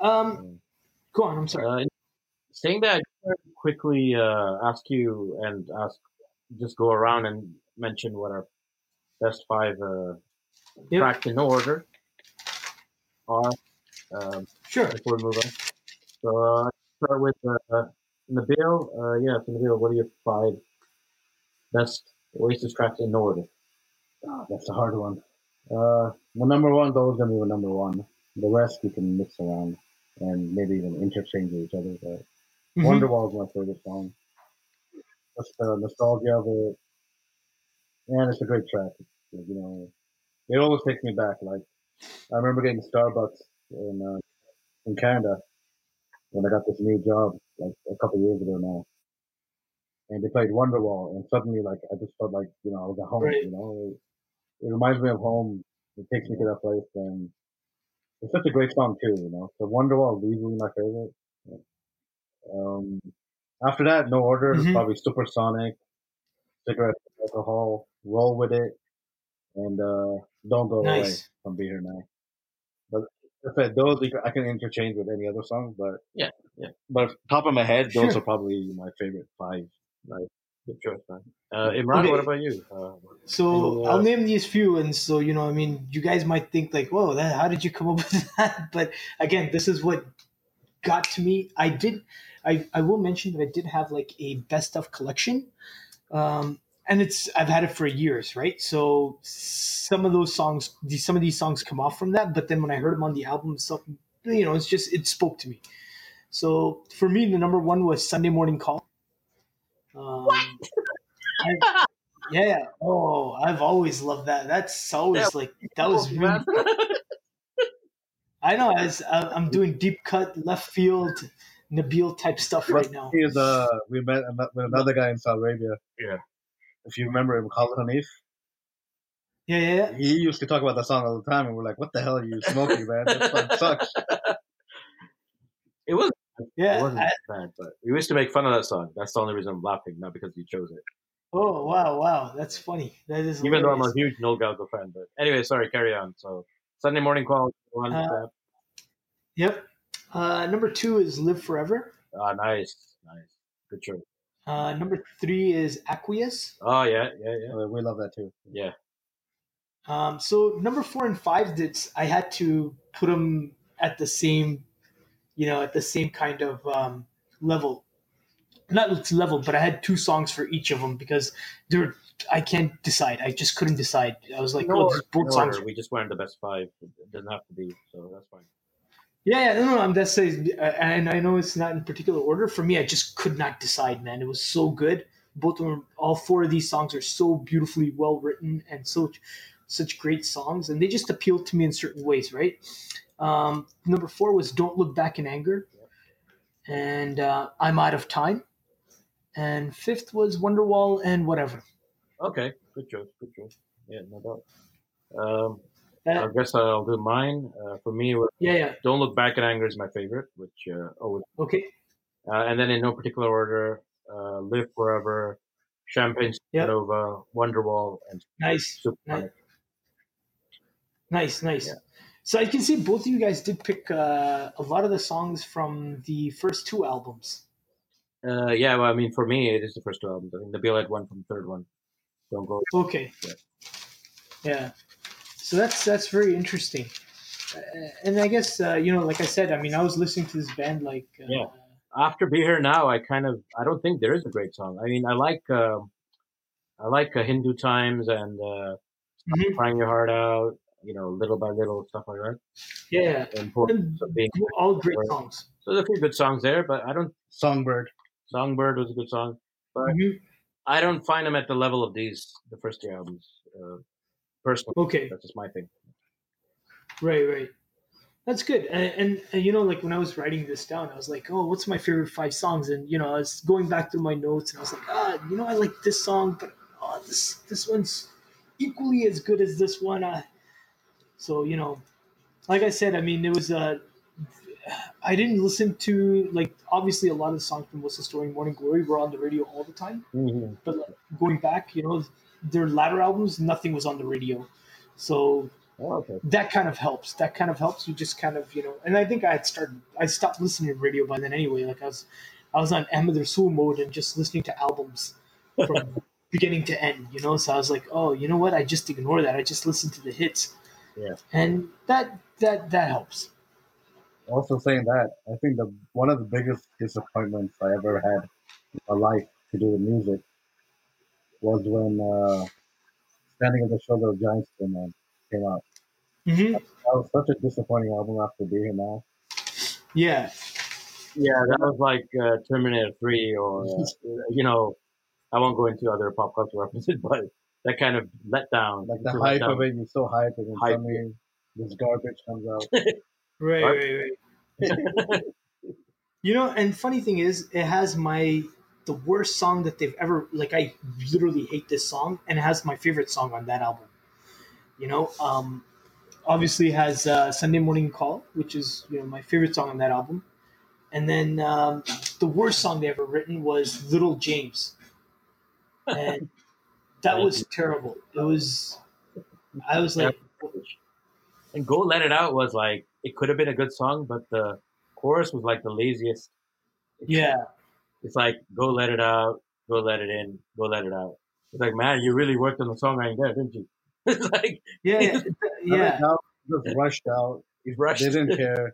S2: um go on i'm sorry
S1: Uh, saying that, I just wanted to quickly uh, ask you and ask, just go around and mention what our best five uh,
S2: Yep.
S1: tracks in order are um,
S2: sure
S1: before we move on. So uh, start with uh, Nabil. Uh, yeah, so Nabil, what are your five best Oasis tracks in order?
S3: ah, that's a hard one. Uh, the number one's always going to be the number one. The rest you can mix around and maybe even interchange with each other. But
S2: Mhm.
S3: Wonderwall is my favorite song. Just the nostalgia of it. And it's a great track. You know, it always takes me back. Like, I remember getting Starbucks in, uh, in Canada when I got this new job, like a couple years ago now. And they played Wonderwall, and suddenly, like, I just felt like, you know, I was at home,
S2: Right.
S3: you know. It, it reminds me of home. It takes me to that place, and it's such a great song, too, you know. So Wonderwall is easily my favorite. Um, after that, no order,
S2: Mhm.
S3: probably Supersonic, Cigarette Alcohol, Roll With It, and uh, Don't Go Away from Be Here Now. But I said those can- I can interchange with any other song, but
S1: Yeah, yeah.
S3: But top of my head, those
S2: Sure.
S3: are probably my favorite five.
S1: Good man. Uh, Imran,
S2: Okay.
S1: what about you? Uh,
S2: so i'll name these few and so you know i mean you guys might think like whoa that, how did you come up with that? But again this is what got to me. I did i, I will mention that i did have like a best of collection um, and it's i've had it for years right? So some of those songs these, some of these songs come off from that but then when i heard them on the album so you know it's just it spoke to me. So for me the number one was sunday morning call um, I- yeah oh i've always loved that that's always
S1: Yeah.
S2: like that was really, I know. As uh, I'm doing deep cut, left field, Nabil type stuff right now.
S3: He is uh we met with another guy in Saudi Arabia.
S1: Yeah.
S3: If you remember him, Khalid Hanif.
S2: Yeah, yeah, yeah.
S3: He used to talk about that song all the time, and we're like, "What the hell are you smoking, man? That song sucks."
S1: It was
S2: yeah, it
S1: wasn't
S2: I-
S1: bad, but we used to make fun of that song. That's the only reason I'm laughing, not because you chose it.
S2: Oh wow, wow, that's funny. That is
S1: Even though I'm a huge Noel Gallagher fan, but anyway, sorry, carry on. So Sunday morning call. One,
S2: Uh, Yep. Uh, number two is Live Forever.
S1: ah, nice, nice, good choice.
S2: Uh, number three is Acquiesce.
S1: Oh yeah, yeah, yeah,
S3: Uh, we love that too.
S1: yeah.
S2: Um, so number four and five, did I had to put them at the same, you know, at the same kind of um, level. Not level, but I had two songs for each of them because there I can't decide. I just couldn't decide. I was like,
S1: No
S2: oh, both
S1: No
S2: songs.
S1: order. We just went the best five. It doesn't have to be, so that's fine.
S2: Yeah, yeah, no, no, I'm that's saying, and I know it's not in particular order. For me, I just could not decide, man. It was so good. Both of them, all four of these songs are so beautifully well written and so such great songs, and they just appealed to me in certain ways, right? Um, number four was "Don't Look Back in Anger," and uh, "I'm Out of Time," and fifth was "Wonderwall" and "Whatever."
S1: Okay, good choice, good choice. Yeah, no doubt. Um, I guess I'll do mine. Uh, for me,
S2: yeah, yeah,
S1: "Don't Look Back in Anger" is my favorite, which uh, always
S2: okay,
S1: Uh, and then in no particular order, uh, Live Forever, Champagne
S2: Yep.
S1: Supernova, Wonderwall, and
S2: nice.
S1: Supersonic.
S2: Nice, nice.
S1: Yeah.
S2: So I can see both of you guys did pick uh, a lot of the songs from the first two albums.
S1: Uh, yeah, well, I mean, for me, it is the first two albums. I mean, Nabil had one from the third one. Don't go.
S2: Okay.
S1: Yeah.
S2: Yeah. So that's that's very interesting. Uh, and I guess uh, you know, like I said, I mean, I was listening to this band like uh,
S1: Yeah. After Be Here Now, I kind of I don't think there is a great song. I mean, I like um I like uh, Hindu Times and uh,
S2: Mhm.
S1: Crying Your Heart Out. You know, little by little stuff like that.
S2: yeah,
S1: And
S2: And
S1: of being
S2: all great
S1: Right.
S2: songs.
S1: so there's a few good songs there, but I don't.
S3: Songbird.
S1: Songbird was a good song. But
S2: Mhm.
S1: I don't find them at the level of these, the first three albums. Uh, personally,
S2: Okay,
S1: that's just my thing.
S2: right, right. That's good. And, and, and you know, like when I was writing this down, I was like, oh, what's my favorite five songs? And you know, I was going back through my notes, and I was like, ah, you know, I like this song, but oh, this this one's equally as good as this one. Uh, so you know, like I said, I mean, it was uh, I didn't listen to like obviously a lot of the songs from What's the Story, Morning Glory were on the radio all the time.
S1: Mm-hmm.
S2: But like, going back, you know, their latter albums, nothing was on the radio. So
S1: Oh, okay.
S2: that kind of helps. That kind of helps. You just kind of, you know, and I think I had started, I stopped listening to radio by then anyway. Like I was, I was on Ahmed Rasul mode and just listening to albums from beginning to end, you know? So I was like, oh, you know what? I just ignore that. I just listen to the hits.
S1: Yeah.
S2: And that, that, that helps.
S3: Also saying that, I think the one of the biggest disappointments I ever had in my life to do with music was when uh, Standing on the Shoulder of Giants came out. Came out.
S2: hmm
S3: That was such a disappointing album after being Here Now.
S2: Yeah.
S1: Yeah, that was like uh, Terminator 3 or, uh, you know, I won't go into other pop culture references, but that kind of let down.
S3: Like the
S1: It's a
S3: hype
S1: letdown.
S3: of it, you're so hyped, and then
S1: Hype,
S3: suddenly this garbage comes out.
S2: Right,
S1: Right.
S2: right, right. You know, and funny thing is, it has my the worst song that they've ever like. I literally hate this song, and it has my favorite song on that album. You know, um, obviously it has uh, Sunday Morning Call, which is you know my favorite song on that album, and then um, the worst song they ever written was Little James, and that was terrible. It was, I was like,
S1: And Go Let It Out was like, it could have been a good song, but the chorus was like the laziest. It's-
S2: yeah,
S1: It's like, go let it out, go let it in, go let it out. It's like, man, you really worked on the song songwriting there, didn't you? it's like,
S2: yeah, yeah, yeah.
S3: Now, just rushed out.
S1: he's rushed.
S3: They didn't care.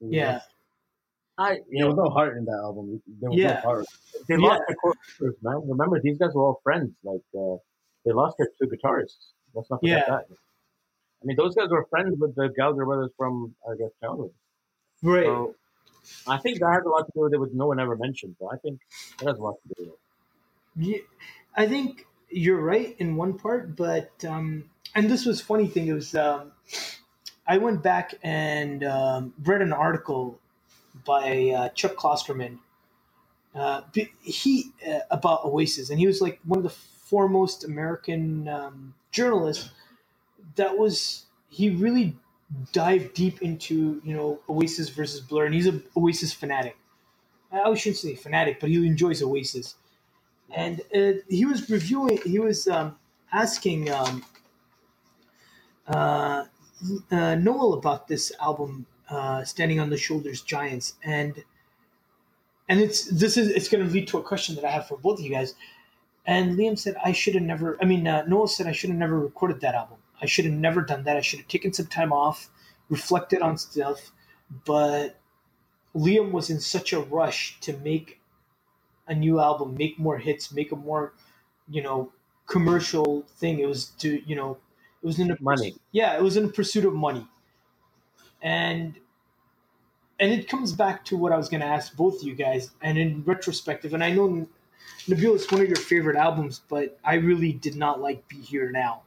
S3: It
S2: Yeah.
S3: just-
S1: I, you
S3: There was
S1: know,
S3: no heart in that album. There was
S2: Yeah.
S3: no heart.
S1: they
S2: Yeah.
S1: lost their chorus, man. Remember, these guys were all friends. Like, uh, they lost their two guitarists. Let's not forget
S2: Yeah.
S1: that. I mean, those guys were friends with the Gallagher brothers from, I guess, childhood.
S2: Right.
S1: So I think that has a lot to do with it, which no one ever mentioned. So I think it has a lot to do with it.
S2: Yeah, I think you're right in one part, but um, and this was funny thing. It was um, I went back and um, read an article by uh, Chuck Klosterman. Uh, he uh, about Oasis, and he was like one of the foremost American um, journalists. That was he really dived deep into you know Oasis versus Blur, and he's a Oasis fanatic. I shouldn't say fanatic, but he enjoys Oasis. And uh, he was reviewing, he was um, asking um, uh, uh, Noel about this album, uh, "Standing on the Shoulders Giants," and and it's this is it's going to lead to a question that I have for both of you guys. And Liam said I should have never. I mean, uh, Noel said I should have never recorded that album. I should have never done that. I should have taken some time off, reflected on stuff. But Liam was in such a rush to make a new album, make more hits, make a more, you know, commercial thing. It was to you know it was in the
S1: Money.
S2: Yeah, it was in pursuit of money, and and it comes back to what I was going to ask both of you guys. And in retrospective, and I know Nabil is one of your favorite albums, but I really did not like "Be Here Now,"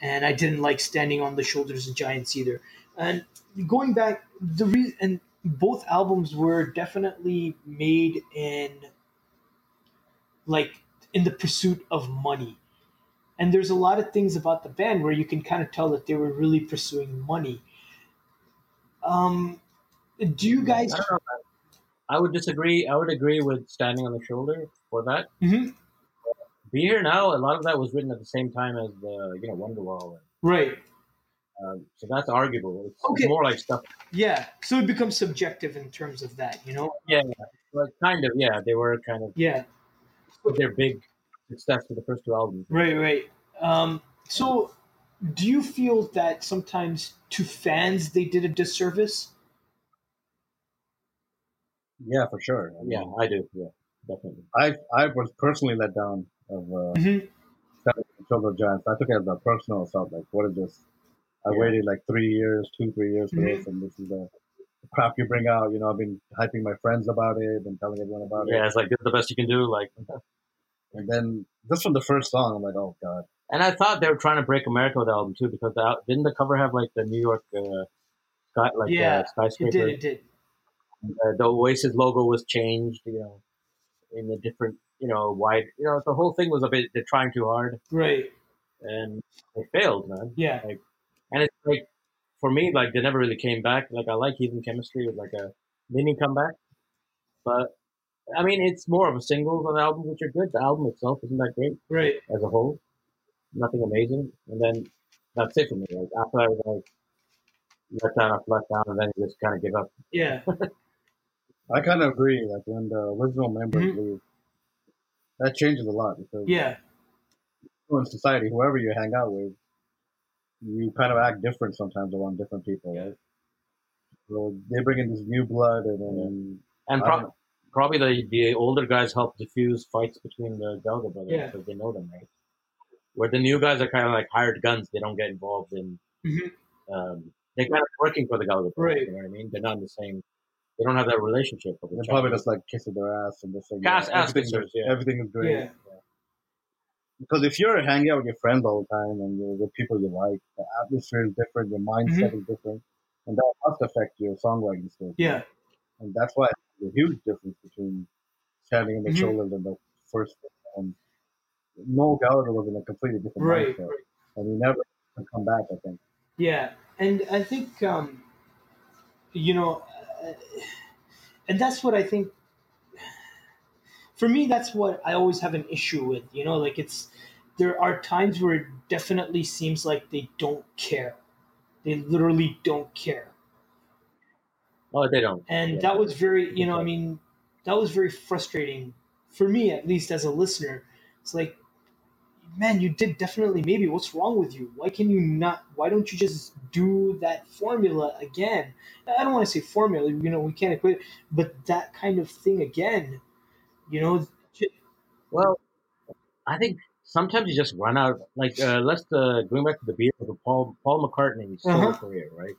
S2: and I didn't like "Standing on the Shoulders of Giants" either. And going back, the reason and both albums were definitely made in like in the pursuit of money and there's a lot of things about the band where you can kind of tell that they were really pursuing money. Um, do you guys?
S1: I. I would disagree. I would agree with standing on the shoulder for that.
S2: Mhm.
S1: Be here now. A lot of that was written at the same time as the you know Wonderwall.
S2: Right.
S1: Um, so that's arguable. It's,
S2: Okay.
S1: it's more like stuff.
S2: Yeah. So it becomes subjective in terms of that, you know?
S1: Yeah, like kind of. Yeah, they were kind of
S2: Yeah.
S1: their big success for the first two albums.
S2: Right. Right. Um, so, do you feel that sometimes to fans they did a disservice?
S3: Yeah, for sure.
S1: Yeah, I do. Yeah, definitely.
S3: I I was personally let down of uh,
S2: Mhm.
S3: Children of Giants. I took it as a personal assault. Like, what is this? I
S1: Yeah.
S3: waited like three years, two, three years for
S2: Mhm.
S3: this, and this is the crap you bring out. You know, I've been hyping my friends about it and telling everyone about
S1: Yeah,
S3: it.
S1: Yeah, it's like this is the best you can do. Like,
S3: And then just from the first song, I'm like, oh god.
S1: and I thought they were trying to break America with the album too because the, didn't the cover have like the New York uh, sky, like
S2: Yeah,
S1: uh,
S2: It
S1: skyscraper?
S2: did. It did.
S1: uh, the Oasis logo was changed, you know, in a different, you know, why, you know, the whole thing was a bit, they're trying too hard
S2: Right.
S1: and they failed, man.
S2: Yeah.
S1: And it's like, for me, like, they never really came back. Like, I like Heathen Chemistry with like a mini comeback, but I mean, it's more of a singles on the album, which are good. The album itself isn't that great
S2: Right.
S1: as a whole, nothing amazing. And then that's it for me. Like, after that, was like, let down after let down, and then you just kind of give up.
S2: Yeah.
S3: I kind of agree. Like when the original members
S2: Mhm.
S3: leave, that changes a lot because
S2: Yeah.
S3: in society, whoever you hang out with, you kind of act different sometimes around different people, right? So they bring in this new blood, and then
S1: And
S3: I
S1: pro- probably the, the older guys help diffuse fights between the Gallagher brothers
S2: Yeah.
S1: because they know them, right? Where the new guys are kind of like hired guns; they don't get involved in.
S2: Mhm.
S1: Um, they're kind of working for the Gallagher brothers.
S2: Right.
S1: You know what I mean? They're not in the same. They don't have that relationship with
S3: they're
S1: each
S3: probably just like kissing their ass and just saying,
S1: Ass- ass
S3: everything,
S1: kissers,
S3: is,
S1: yeah.
S3: everything is great.
S2: Yeah.
S3: Because if you're hanging out with your friends all the time and you're with people you like, the atmosphere is different, your mindset is different, and that must affect your songwriting skills.
S2: Yeah.
S3: And that's why there's a huge difference between standing on the
S2: Mhm.
S3: shoulders and the first um, Noel Gallagher was in a completely different
S2: Right.
S3: mindset. And he never come back, I think.
S2: Yeah, and I think um, you know, and that's what I think. For me, that's what I always have an issue with. You know, like it's there are times where it definitely seems like they don't care. They literally don't care,
S1: Oh, they don't.
S2: and
S1: Yeah.
S2: that was very, you know, I mean, that was very frustrating for me, at least as a listener. It's like, man, you did definitely maybe. What's wrong with you? Why can you not? Why don't you just do that formula again? I don't want to say formula. You know, we can't equate, but that kind of thing again. You know,
S1: Well, I think sometimes you just run out. Like uh, let's uh, going back to the Beatles, Paul Paul McCartney's solo
S2: Uh-huh.
S1: career, right?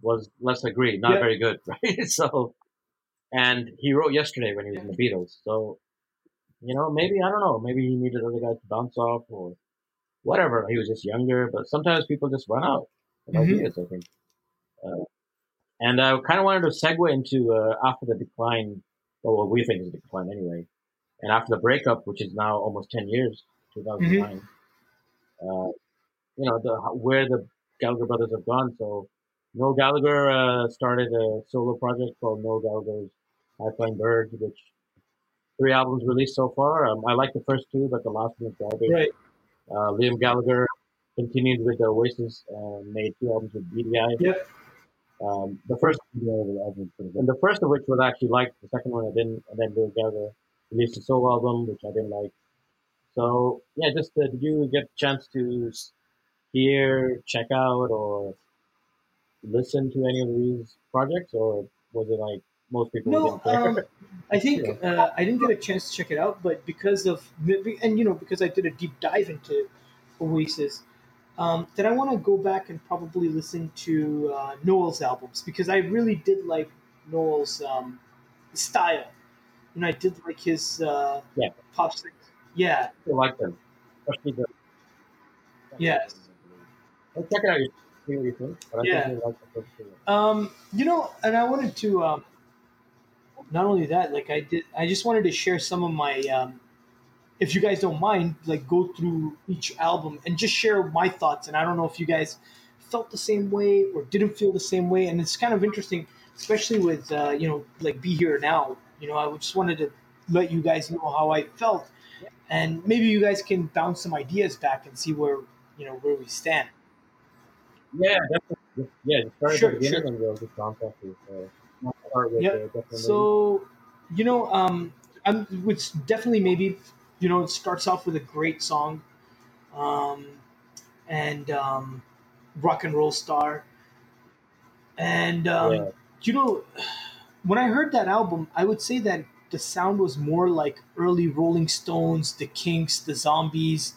S1: Was let's agree not
S2: Yeah.
S1: very good, right? so, and he wrote yesterday when he was in the Beatles. So, you know, maybe I don't know. Maybe he needed other guys to bounce off or whatever. He was just younger, but sometimes people just run out. five
S2: Mhm.
S1: years, I think. Uh, and I kind of wanted to segue into uh, after the decline, well, what we think is a decline anyway, and after the breakup, which is now almost ten years, two thousand nine. Uh, you know the where the Gallagher brothers have gone. So Noel Gallagher uh, started a solo project called Noel Gallagher's High Flying Bird, which three albums released so far. Um, I like the first two, but the last one is garbage.
S2: Right.
S1: Uh, Liam Gallagher continued with the Oasis and made two albums with Beady Eye.
S2: Yep.
S1: Um, the first,
S3: Yeah, the album's pretty
S1: and the first of which was actually liked. The second one I didn't, and then Liam Gallagher released a solo album which I didn't like. So yeah, just uh, did you get a chance to hear, check out, or listen to any of these projects, or was it like most people
S2: No, um, I think uh, I didn't get a chance to check it out, but because of and you know because I did a deep dive into Oasis, um, that I want to go back and probably listen to uh, Noel's albums because I really did like Noel's um, style, and I did like his uh,
S1: Yeah.
S2: pop. sing- Yeah,
S1: I like them, especially the.
S2: Yes.
S1: Well, check it out. You think. But I
S2: Yeah.
S1: like the.
S2: Um, you know, and I wanted to um, not only that, like I did, I just wanted to share some of my, um, if you guys don't mind, like go through each album and just share my thoughts. And I don't know if you guys felt the same way or didn't feel the same way. And it's kind of interesting, especially with uh, you know, like be here now. You know, I just wanted to let you guys know how I felt, and maybe you guys can bounce some ideas back and see where you know where we stand.
S1: Yeah, definitely. Yeah, just start
S2: Sure,
S1: at the beginning
S2: sure.
S1: and we'll just bounce off this. Start with uh, definitely.
S2: So, you know, um, I'm which definitely maybe, you know, it starts off with a great song, um, and um, rock and roll star, and um,
S1: yeah.
S2: you know, when I heard that album, I would say that the sound was more like early Rolling Stones, the Kinks, the Zombies,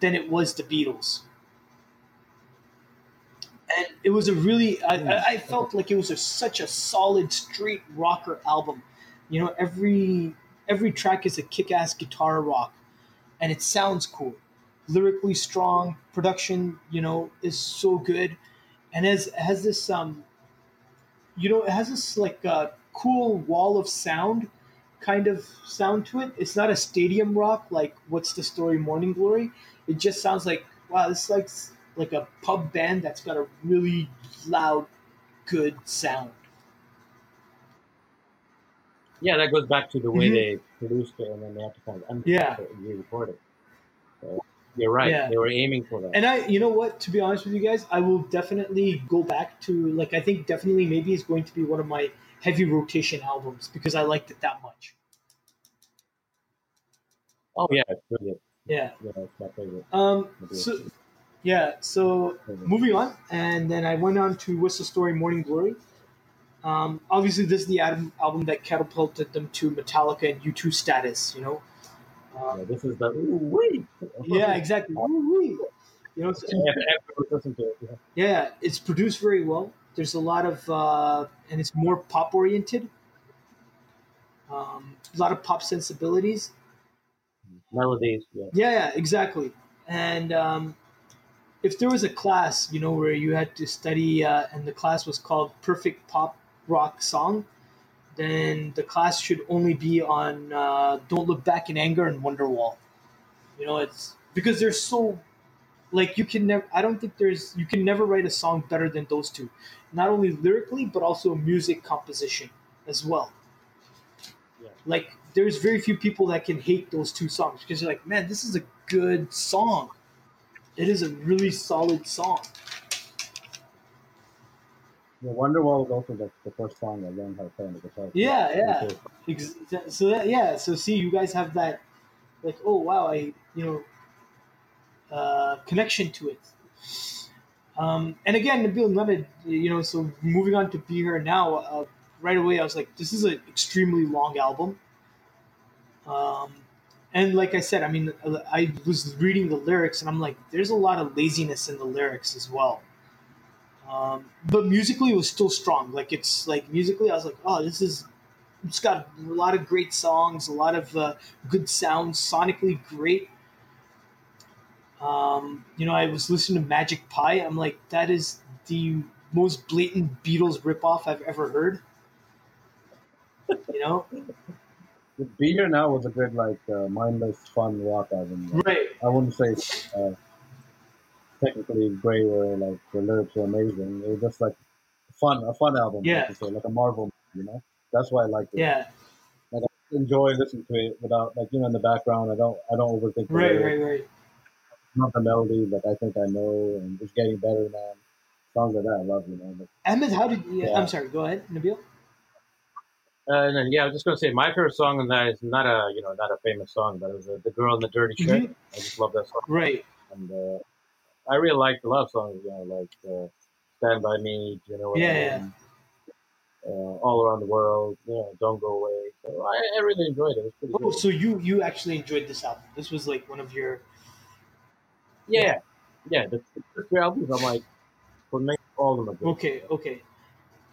S2: than it was the Beatles. And it was a really, I, I, felt like it was a, such a solid straight rocker album. You know, every every track is a kick-ass guitar rock, and it sounds cool, lyrically strong. Production, you know, is so good, and has has this um, you know, it has this like uh, cool wall of sound kind of sound to it. It's not a stadium rock like What's the Story Morning Glory. It just sounds like wow, this is like like a pub band that's got a really loud, good sound.
S1: yeah, that goes back to the way
S2: Mhm.
S1: they produced it and then they had to kind of
S2: Yeah.
S1: re-record it. So, you're right.
S2: Yeah.
S1: They were aiming for that.
S2: And I, you know what? To be honest with you guys, I will definitely go back to like I think definitely maybe it's going to be one of my heavy rotation albums because I liked it that much.
S1: oh yeah, it's brilliant.
S2: Yeah.
S1: Yeah, it's my favorite.
S2: Um. So yeah. So moving on, and then I went on to What's the Story Morning Glory. Um, obviously, this is the album, album that catapulted them to Metallica and U2 status, you know? Um,
S1: Yeah, this is the ooh
S2: yeah, exactly. Woo-wee. You know, so-
S1: Yeah, everyone it. Yeah.
S2: yeah, it's produced very well. There's a lot of, uh, and it's more pop oriented. Um, a lot of pop sensibilities.
S1: Melodies. Yeah.
S2: Yeah, yeah, exactly. And um, if there was a class, you know, where you had to study, uh, and the class was called Perfect Pop Rock Song, then the class should only be on uh, Don't Look Back in Anger and Wonderwall. You know, it's because they're so like you can never. I don't think there's you can never write a song better than those two, not only lyrically but also music composition as well.
S1: Yeah.
S2: Like there's very few people that can hate those two songs because you're like, man, this is a good song. It is a really solid song.
S3: The Wonderwall was also the, the first song I learned how to play on the guitar.
S2: Yeah, yeah.
S3: Which is-
S2: Ex- So that yeah, so see, you guys have that, like, oh wow, I you know, uh, connection to it. Um, and again, Nabil, a you know, so moving on to be here now, uh, right away, I was like, this is an extremely long album. Um, and like I said, I mean, I was reading the lyrics, and I'm like, there's a lot of laziness in the lyrics as well. Um, but musically, it was still strong. Like it's like musically, I was like, oh, this is it's got a lot of great songs, a lot of uh, good sounds, sonically great. Um, you know, I was listening to Magic Pie. I'm like, that is the most blatant Beatles ripoff I've ever heard. You know,
S3: Be Here Now was a good, like, uh, mindless, fun rock album. Like,
S2: right?
S3: I wouldn't say uh, technically great or like the lyrics were amazing. It was just like fun, a fun album.
S2: Yeah.
S3: like, say, like a Marvel, you know. That's why I liked it.
S2: Yeah, I
S3: Enjoy listening to it without like you know in the background. I don't I don't overthink the
S2: right,
S3: lyrics.
S2: right, right.
S3: not the melody, but I think I know, and it's getting better, man. Songs like that, I love, you know. But
S2: Ahmed, how did? Yeah,
S3: Yeah.
S2: I'm sorry. Go ahead, Nabil.
S1: Uh, and then yeah, I was just gonna say my favorite song on that is not a you know not a famous song, but it was uh, "The Girl in the Dirty Shirt."
S2: Mhm.
S1: I just love that song,
S2: Right.
S1: and uh, I really like a lot of songs, you know, like uh, "Stand by Me," you know,
S2: Yeah, yeah.
S1: Uh, "All Around the World," you know, "Don't Go Away." So I, I really enjoyed it. It was pretty
S2: Oh,
S1: good.
S2: so you you actually enjoyed this album? This was like one of your
S1: Yeah, yeah. The, the first three albums, I'm like, would make all of them a.
S2: Okay, okay.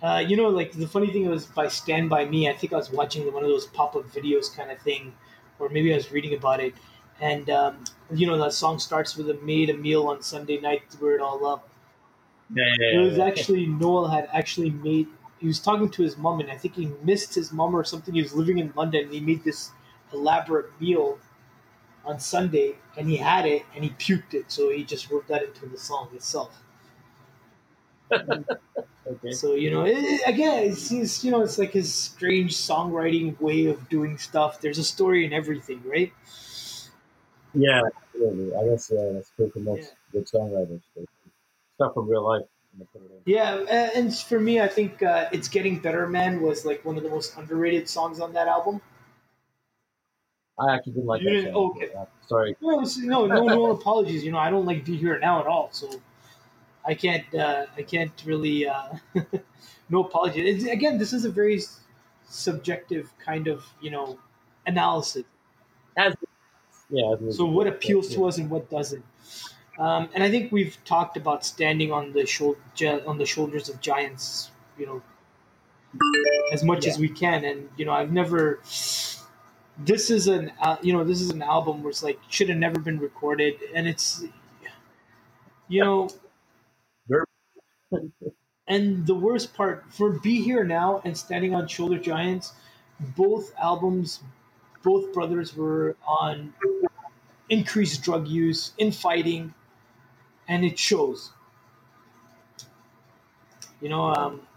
S2: Uh, you know, like the funny thing was by Stand By Me, I think I was watching one of those pop up videos kind of thing, or maybe I was reading about it. And, um, you know, that song starts with a made a meal on Sunday night to wear it all up.
S1: Yeah, yeah,
S2: It was actually, Noel had actually made, he was talking to his mom, and I think he missed his mom or something. He was living in London, and he made this elaborate meal on Sunday, and he had it, and he puked it. So he just wrote that into the song itself.
S1: okay.
S2: So you know, it, it- again, it's, it's you know, it's like his strange songwriting way of doing stuff. There's a story in everything, right?
S1: Yeah, absolutely. I guess uh, that's for most
S2: Yeah.
S1: good songwriters. Stuff from real life. I'm gonna put it in.
S2: Yeah, and for me, I think uh, "It's Getting Better, Man" was like one of the most underrated songs on that album.
S1: I actually didn't like
S2: You
S1: that
S2: didn't-
S1: song.
S2: okay.
S1: Sorry.
S2: No, no, no, no apologies. You know, I don't like "Be Here Now" at all, so I can't, uh, I can't really, uh, no apologies. It's, again, this is a very subjective kind of, you know, analysis.
S1: As yeah.
S2: So what appeals
S1: yeah.
S2: to us and what doesn't. Um, and I think we've talked about standing on the shoulder on the shoulders of giants, you know, as much as we can. And you know, I've never. This is an uh, you know this is an album where it's like should have never been recorded, and it's you know. And the worst part for "Be Here Now" and "Standing on Shoulder Giants," both albums, both brothers were on increased drug use, infighting, and it shows. You know, um,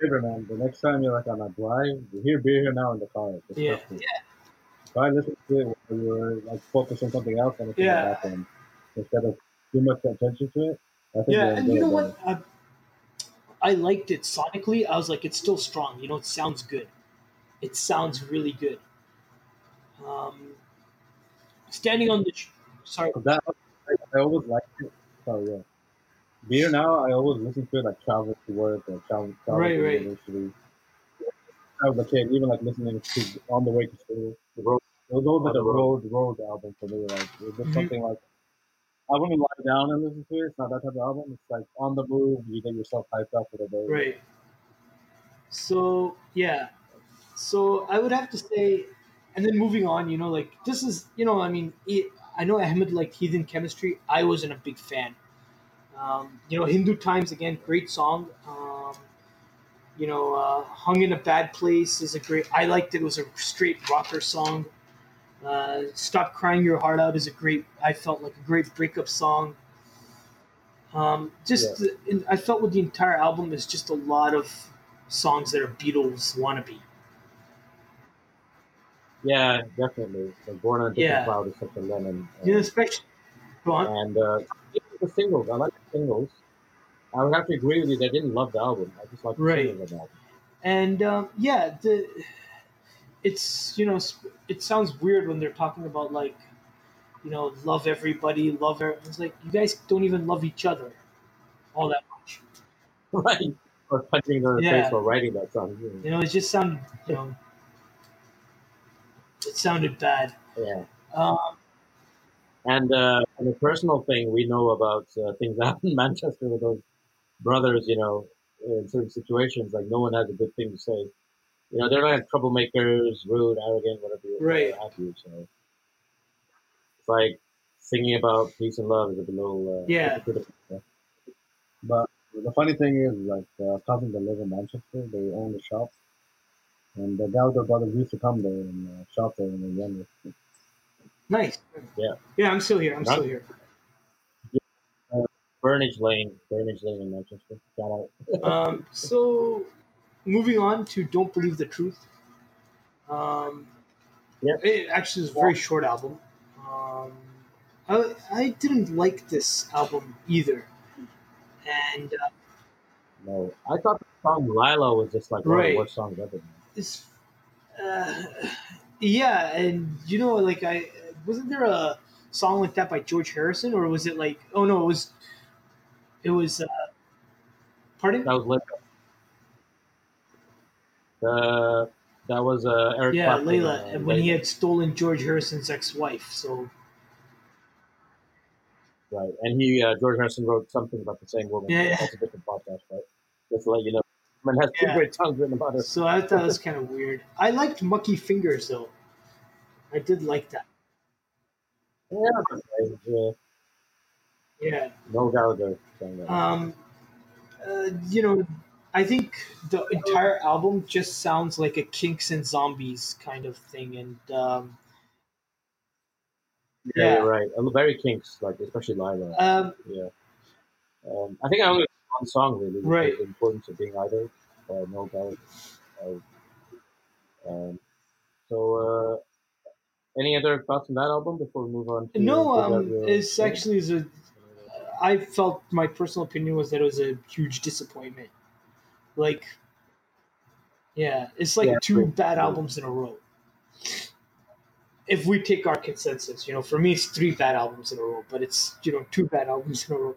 S3: man. The next time you're like on a drive, you hear Be Here Now in the car. It's
S2: Yeah.
S3: perfect. Try listen to it when you're like focused on something else and it's in
S2: Yeah.
S3: the background instead of too much attention to it. I think
S2: yeah, and you know what? I, I liked it sonically. I was like, it's still strong. You know, it sounds good. It sounds really good. Um, standing on the, sh- sorry.
S3: That I, I always liked it. Sorry, yeah. Be Here Now, I always listen to it like travel to work or travel, travel
S2: Right,
S3: to
S2: right.
S3: university. I was a kid, even like listening to on the way to school.
S1: The road.
S3: It was always like a
S1: the road.
S3: road road album for me. Like it was just
S2: Mhm.
S3: something like I wouldn't lie down and listen to it. It's not that type of album. It's like on the move. You get yourself hyped up for the day.
S2: right. So yeah, so I would have to say, and then moving on, you know, like this is, you know, I mean, it, I know Ahmed liked Heathen Chemistry. I wasn't a big fan. Um, you know, Hindu Times again, great song. Um, you know, uh, Hung in a Bad Place is a great. I liked it. It was a straight rocker song. Uh, Stop Crying Your Heart Out is a great. I felt like a great breakup song. Um, just, the- in, I felt with the entire album is just a lot of songs that are Beatles wannabe.
S1: Yeah, definitely. Like Born on a Different
S2: Yeah.
S1: Cloud is such a Lennon.
S2: You know, especially. Go on.
S1: And uh, the singles, I like the singles. I would have to agree with you that I didn't love the album. I just like the
S2: Right.
S1: singles of the album.
S2: and um, yeah, the it's you know it sounds weird when they're talking about like you know love everybody, love her. It's like you guys don't even love each other all that much.
S1: Right. Or punching her in the
S2: Yeah.
S1: face while writing that song.
S2: You know, it just sounded you know it sounded bad.
S1: Yeah.
S2: Um,
S1: And uh, on a personal thing, we know about uh, things that happen in Manchester with those brothers, you know, in certain situations. Like, no one has a good thing to say. You know, they're like troublemakers, rude, arrogant, whatever you
S2: Right.
S1: have you. So it's like singing about peace and love is a little uh,
S2: Yeah.
S3: But the funny thing is, like, uh, cousins that live in Manchester, they own the shop. And the Gallagher brothers used to come there and uh, shop there when they were younger.
S2: Nice.
S1: Yeah.
S2: Yeah, I'm still here. I'm
S1: Right.
S2: still here.
S1: Burnage Lane, Burnage Lane in Manchester. Shout out.
S2: Um, so, moving on to "Don't Believe the Truth." Um,
S1: Yeah.
S2: It actually is a very short album. Um, I I didn't like this album either, and uh,
S1: No, I thought the song Lyla was just like one of the worst songs ever.
S2: it's uh, yeah, and you know, like I wasn't there a song like that by George Harrison, or was it like oh no, it was it was uh, pardon
S1: That was lit. Uh, that was uh, Eric
S2: yeah
S1: Clapton,
S2: Layla,
S1: uh,
S2: and when he had stolen George Harrison's ex-wife, so
S1: Right, and he uh, George Harrison wrote something about the same woman.
S2: Yeah.
S1: That's a different podcast, right? Just to let you know. Man has two
S2: Yeah.
S1: great songs written about her.
S2: so I thought it was kind of weird. I liked Mucky Fingers though. I did like that.
S1: Yeah,
S2: Yeah.
S1: Noel Gallagher that.
S2: Um, uh, you know, I think the entire album just sounds like a Kinks and Zombies kind of thing, and um,
S1: yeah,
S2: yeah.
S1: you're right. Uh, Very Kinks, like especially Lyla.
S2: um,
S1: yeah. Um, I think I only have one song really.
S2: Right.
S1: The importance of being idle. Uh, Noel Gallagher. Uh, um, so, uh, any other thoughts on that album before we move on? To
S2: no, um,
S1: Your-
S2: it's actually is a. I felt my personal opinion was that it was a huge disappointment. Like, yeah, it's like
S1: Yeah,
S2: two bad albums in a row. If we take our consensus, you know, for me it's three bad albums in a row, but it's you know two bad albums in a row.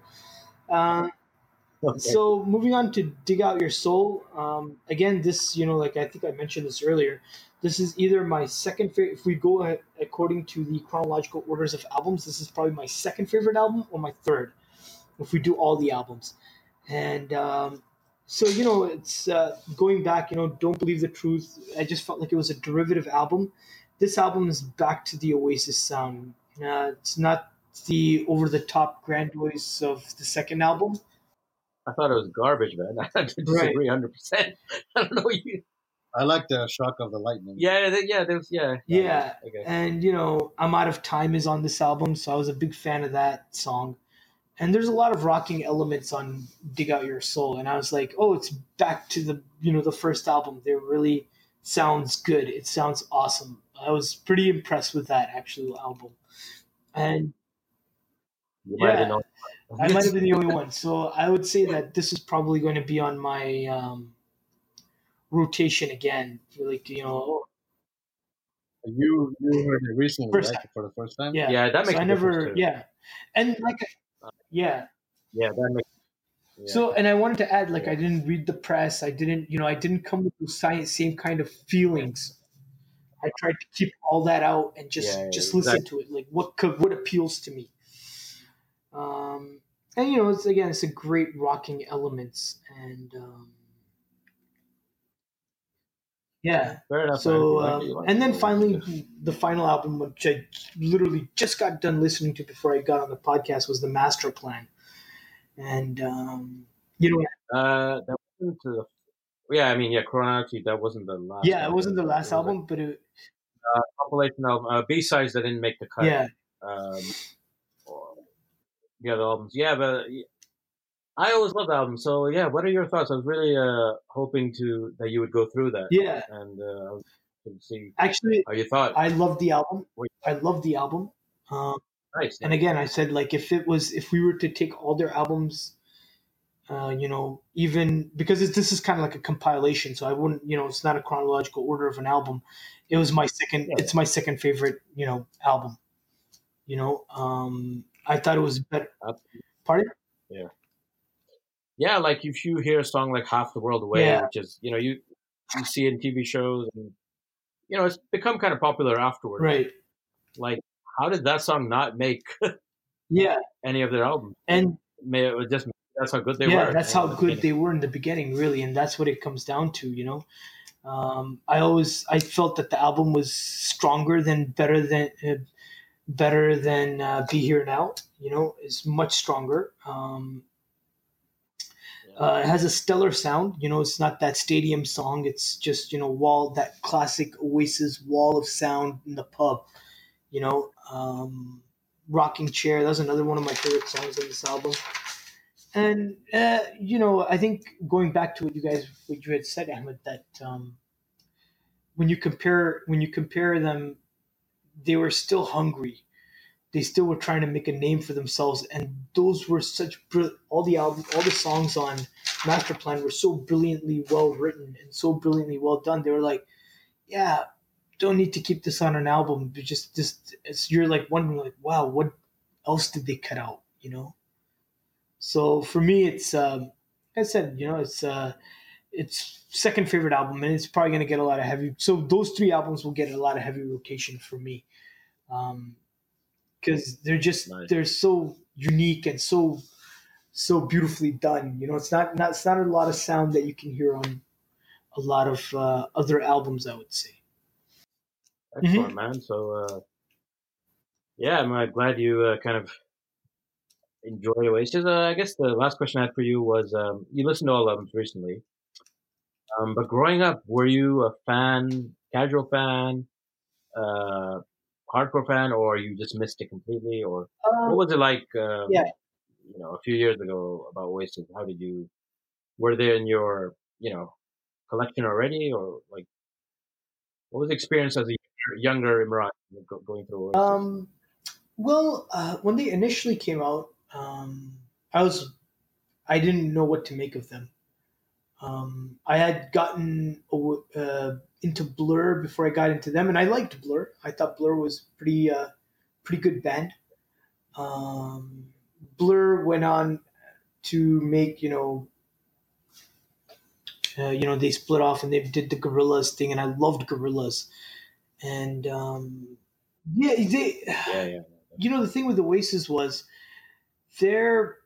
S2: Um,
S1: Okay.
S2: So moving on to dig out your soul. Um, again, this you know, like I think I mentioned this earlier. This is either my second favorite. If we go according to the chronological orders of albums, this is probably my second favorite album or my third. If we do all the albums, and um, so you know, it's uh, going back. You know, don't believe the truth. I just felt like it was a derivative album. This album is back to the Oasis sound. Uh, it's not the over the top grandiose of the second album.
S1: I thought it was garbage, man. I disagree hundred percent. I don't know you.
S3: I like the shock of the lightning.
S1: Yeah, th- yeah, there's yeah,
S2: Yeah.
S1: Okay.
S2: and you know i'm out of time is on this album so i was a big fan of that song and there's a lot of rocking elements on dig out your soul and i was like oh it's back to the you know the first album. They really sounds good. It sounds awesome. I was pretty impressed with that actual album. And
S1: You might have been
S2: Yeah.
S1: on-
S2: i might have been the only one. So i would say that this is probably going to be on my um, rotation again. Like you know
S3: You you heard it recently,
S2: First
S3: right? For the first time.
S2: yeah.
S1: Yeah, that makes
S2: so i
S1: a
S2: never yeah. And like yeah
S1: Yeah, that makes. Yeah.
S2: So, and I wanted to add, like, I didn't read the press. I didn't, you know, I didn't come with the same kind of feelings. I tried to keep all that out and just,
S1: Yeah,
S2: just listen
S1: exactly.
S2: to it. Like, what could, what appeals to me. Um, and you know, it's again, it's a great rocking elements, and um, yeah.
S1: fair enough.
S2: So.
S1: Like
S2: um,
S1: like
S2: and then finally, the final album, which I literally just got done listening to before I got on the podcast, was the Master Plan. And um, you know,
S1: uh, that wasn't the. Yeah, I mean, yeah, chronologically, that wasn't the last.
S2: yeah, it wasn't the last
S1: It
S2: album, but it,
S1: a compilation album. Uh, B sides that didn't make the cut.
S2: yeah,
S1: Um, or the other albums, yeah, but I always love albums. So yeah, what are your thoughts? I was really uh hoping to that you would go through that.
S2: yeah.
S1: and uh, I was hoping to see
S2: Actually,
S1: how you thought.
S2: I love the album. I love the album. Um,
S1: nice.
S2: and again, I said like if it was if we were to take all their albums, uh, you know, even because it's, this is kind of like a compilation, so I wouldn't, you know, it's not a chronological order of an album. It was my second.
S1: Yeah.
S2: It's my second favorite, you know, album. You know, um, I thought it was better.
S1: Absolutely.
S2: Pardon?
S1: yeah, like if you hear a song like "Half the World Away,"
S2: Yeah.
S1: which is you know you you see it in TV shows and you know it's become kind of popular afterward,
S2: Right.
S1: Like, how did that song not make
S2: Yeah,
S1: any of their albums?
S2: and
S1: May it was just that's how good they
S2: yeah,
S1: were.
S2: that's how good they were in the beginning, really, and that's what it comes down to, you know. Um, I always I felt that the album was stronger than better than uh, better than uh, Be Here Now. You know, is much stronger. Um, uh, it has a stellar sound. You know, it's not that stadium song. It's just you know wall that classic Oasis wall of sound in the pub. You know, um, rocking chair. That's another one of my favorite songs on this album. And uh, you know, I think going back to what you guys what you had said, Ahmed, that um, when you compare when you compare them, they were still hungry. They still were trying to make a name for themselves, and those were such all the album, all the songs on Master Plan were so brilliantly well written and so brilliantly well done. They were like, yeah, don't need to keep this on an album. But just just it's, you're like wondering like, wow, what else did they cut out? You know. So for me, it's um, I said, you know, it's uh, it's second favorite album, and it's probably going to get a lot of heavy. So those three albums will get a lot of heavy rotation for me, because they're just nice. they're so unique and so so beautifully done. You know, it's not not it's not a lot of sound that you can hear on a lot of uh, other albums. I would say.
S1: Excellent, mm-hmm. man. So, uh, yeah, I'm uh, glad you uh, kind of enjoy Oasis. Uh, I guess the last question I had for you was um, you listened to all albums recently, um, but growing up, were you a fan, casual fan, uh, hardcore fan, or you just missed it completely? Or um, what was it like? Um, yeah. You know, a few years ago about Oasis. How did you? Were they in your you know collection already, or like what was the experience as a younger Imran going through Oasis?
S2: Um, well, uh, when they initially came out, um, I was I didn't know what to make of them. Um, I had gotten uh, into Blur before I got into them, and I liked Blur. I thought Blur was pretty uh, pretty good band. Um, Blur went on to make you know uh, you know they split off and they did the Gorillaz thing, and I loved Gorillaz And um, yeah, they yeah, yeah. you know the thing with the Oasis was their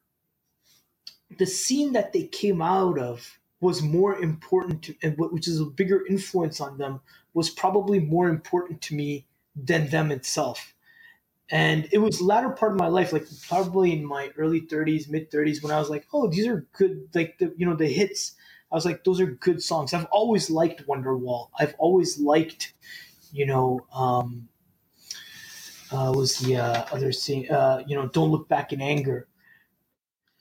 S2: the scene that they came out of was more important to and which is a bigger influence on them was probably more important to me than them itself. And it was latter part of my life like probably in my early 30s mid 30s when i was like oh these are good like the you know the hits. I was like those are good songs. I've always liked wonderwall. I've always liked you know um uh, was the uh, other thing uh, you know, Don't Look Back in Anger.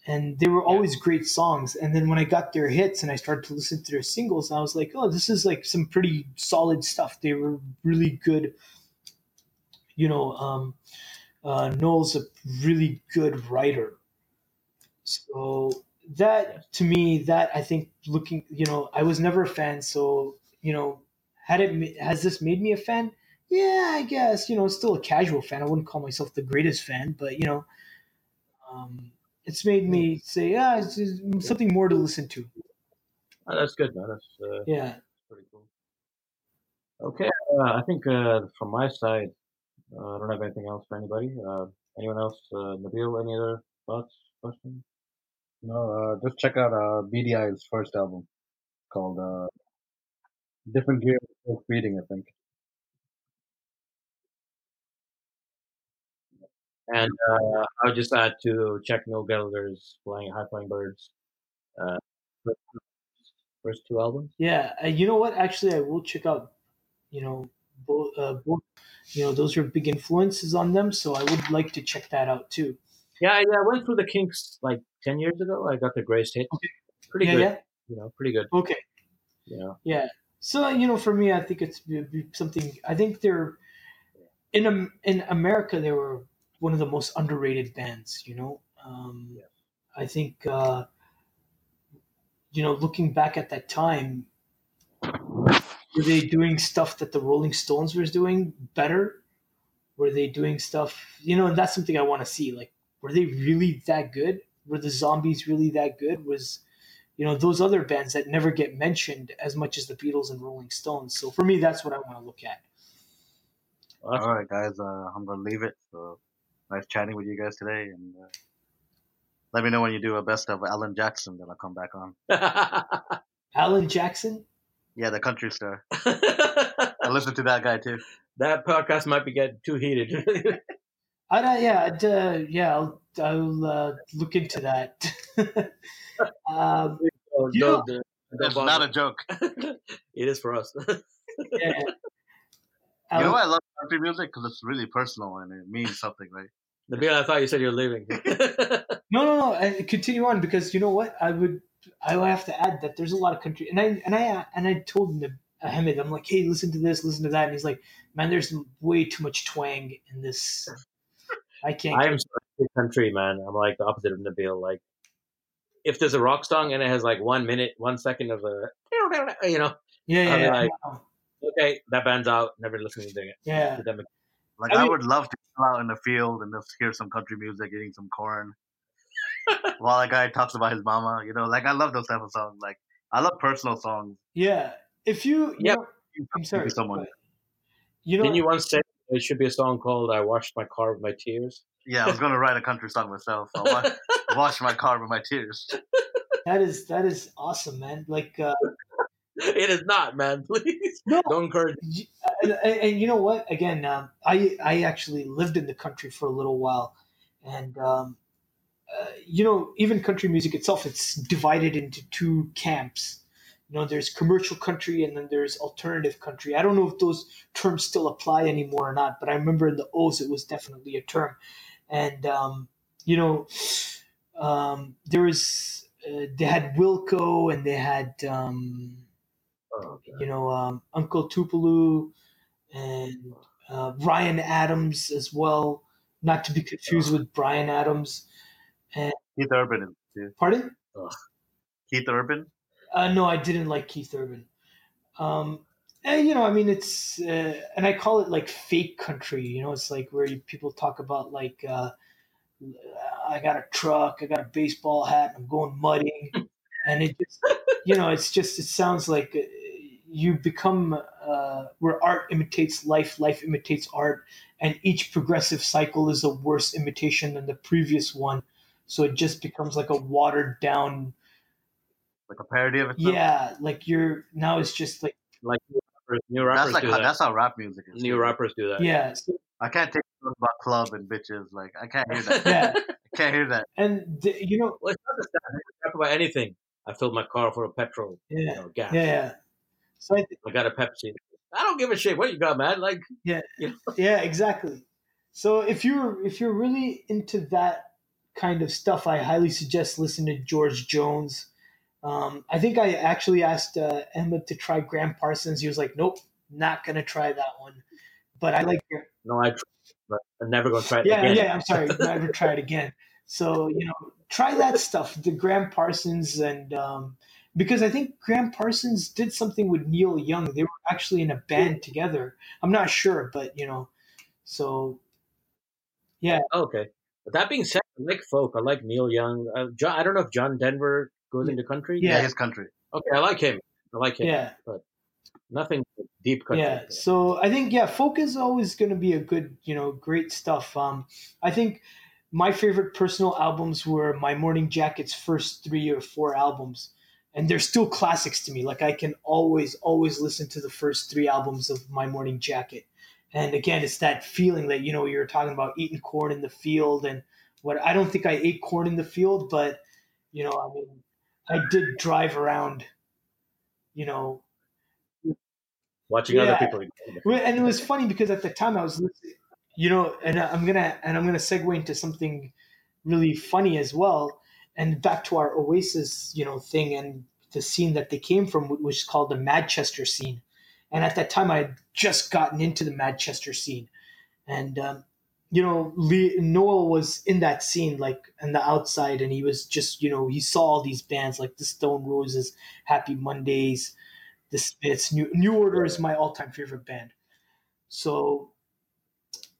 S2: And they were always great songs. And then when I got their hits and I started to listen to their singles, I was like, oh, this is like some pretty solid stuff. They were really good. You know, um, uh, Noel's a really good writer. So that to me, that I think looking, you know, I was never a fan. So, you know, had it, has this made me a fan? yeah, I guess you know, still a casual fan. I wouldn't call myself the greatest fan, but you know, um, it's made me say, ah, it's, it's something more to listen to.
S1: Oh, that's good, man. That's uh,
S2: yeah,
S1: pretty cool. Okay, uh, I think uh, from my side, uh, I don't have anything else for anybody. Uh, anyone else? Uh, Nabil, any other thoughts, questions?
S3: No, just check out uh, Beady Eye's first album called "Different Gear, Reading." I think.
S1: And uh, I'll just add to check Noel Gallagher's flying high flying birds. Uh, first two albums.
S2: Yeah, uh, you know what? Actually, I will check out. You know, both, uh, both. You know, those are big influences on them, so I would like to check that out too.
S1: Yeah, yeah. I went through the Kinks like ten years ago. I got the greatest hit. Okay. Pretty yeah, good. Yeah. You know, pretty good.
S2: Okay.
S1: Yeah.
S2: Yeah. So you know, for me, I think it's something. I think they're in in America. They were one of the most underrated bands. You know, um, yeah. I think uh, you know, looking back at that time, were they doing stuff that the Rolling Stones was doing better? Were they doing stuff? You know, and that's something I want to see. Like, were they really that good? Were the Zombies really that good? Was you know those other bands that never get mentioned as much as the Beatles and Rolling Stones. So for me, that's what I want to look at.
S3: All right, guys, uh, I'm gonna leave it. So nice chatting with you guys today, and uh, let me know when you do a best of Alan Jackson. that I'll come back on.
S2: Alan Jackson.
S3: Yeah, the country star. I listen to that guy too.
S1: That podcast might be getting too heated.
S2: I'd, uh, yeah, I'd, uh, yeah, I'll, I'll uh, look into that. um,
S1: Oh,
S2: You
S1: no,
S2: know-
S1: the-
S3: It's
S1: the-
S3: not a joke.
S1: it is for us.
S2: yeah.
S3: You know why I love country music? Because it's really personal and it means something, right?
S1: Nabil, I thought you said you're leaving.
S2: No, no, no. And continue on because you know what? I would, I would have to add that there's a lot of country, and I and I and I told him, uh, Ahmed, I'm like, hey, listen to this, listen to that, and he's like, man, there's way too much twang in this. I can't.
S1: I am such a country man. I'm like the opposite of Nabil. Like, if there's a rock song and it has like one minute, one second of a, you know,
S2: yeah, yeah,
S1: I'm
S2: yeah,
S1: like-
S2: know.
S1: okay, that band's out. Never listening to it.
S2: yeah.
S1: To.
S3: Like
S2: I
S3: I, would love to go out in the field and just hear some country music, eating some corn, while a guy talks about his mama. You know, like I love those type of songs. Like I love personal songs.
S2: Yeah. If you, you
S1: Yep.
S2: know, I'm sorry.
S3: to someone.
S2: but, You know,
S1: Didn't you once say it should be a song called "I Washed My Car with My Tears"?
S3: Yeah, I was gonna write a country song myself. I wash, wash my car with my tears.
S2: that is that is awesome, man. Like, uh,
S1: it is not, man. Please
S2: no,
S1: don't encourage.
S2: And, and, you know what? Again, um, I I actually lived in the country for a little while, and um, uh, you know, even country music itself, it's divided into two camps. You know, there's commercial country and then there's alternative country. I don't know if those terms still apply anymore or not, but I remember in the O's it was definitely a term. And um, you know, um, there was uh, they had Wilco and they had um,
S1: Oh,
S2: you know, um, Uncle Tupelo and uh, Ryan Adams as well, not to be confused with Bryan Adams.
S3: Keith Urban too.
S2: Pardon?
S3: Keith Urban.
S2: Uh, no, I didn't like Keith Urban. Um, and, you know, I mean, it's, uh, and I call it like fake country, you know, it's like where you, people talk about like, uh, I got a truck, I got a baseball hat, I'm going mudding. and it just, you know, it's just, it sounds like you become uh, where art imitates life, life imitates art, and each progressive cycle is a worse imitation than the previous one. So it just becomes like a watered down,
S3: Like a parody of itself.
S2: yeah, like you're now it's just like,
S1: like new rappers, new rappers
S3: That's like
S1: do
S3: how,
S1: that.
S3: that's how rap music is.
S1: new rappers do that.
S2: yeah, so,
S3: I can't take songs about club and bitches. Like I can't hear that.
S2: yeah,
S3: I can't hear that.
S2: and the, you know,
S1: Well, it's not just that. They can rap about anything. I filled my car full of petrol, you know, gas.
S2: yeah, yeah. So I think,
S1: I got a Pepsi. I don't give a shit what you got, man. Like,
S2: yeah, yeah, exactly. So if you're if you're really into that kind of stuff, I highly suggest listening to George Jones. Um, I think I actually asked uh, Emma to try Gram Parsons. He was like, "Nope, not gonna try that one." But I like,
S1: no, I, but I'm never gonna try it
S2: yeah,
S1: again.
S2: yeah. I'm sorry, never try it again. So you know, try that stuff, the Gram Parsons, and um, because I think Gram Parsons did something with Neil Young. They were actually in a band together. I'm not sure, but you know, so yeah.
S1: Okay. But that being said, I like folk. I like Neil Young. Uh, John, I don't know if John Denver goes into country.
S2: Yeah.
S3: Yeah, his country.
S1: Okay, I like him. I like him.
S2: yeah, but
S1: Nothing deep country.
S2: yeah. So I think yeah, folk is always going to be a good, you know, great stuff. Um, I think my favorite personal albums were My Morning Jacket's first three or four albums, and they're still classics to me. Like I can always, always listen to the first three albums of My Morning Jacket. And again, it's that feeling that you know you're talking about eating corn in the field and what I don't think I ate corn in the field, but you know, I mean, I did drive around, you know,
S1: Watching
S2: Yeah.
S1: other people.
S2: and it was funny because at the time I was listening, you know, and I'm gonna and I'm gonna segue into something really funny as well, and back to our Oasis, you know, thing and the scene that they came from, which is called the Manchester scene. And at that time, I had just gotten into the Manchester scene, and um, you know, Lee, Noel was in that scene, like on the outside, and he was just, you know, he saw all these bands like the Stone Roses, Happy Mondays, the Smiths. New New Order is my all-time favorite band. So,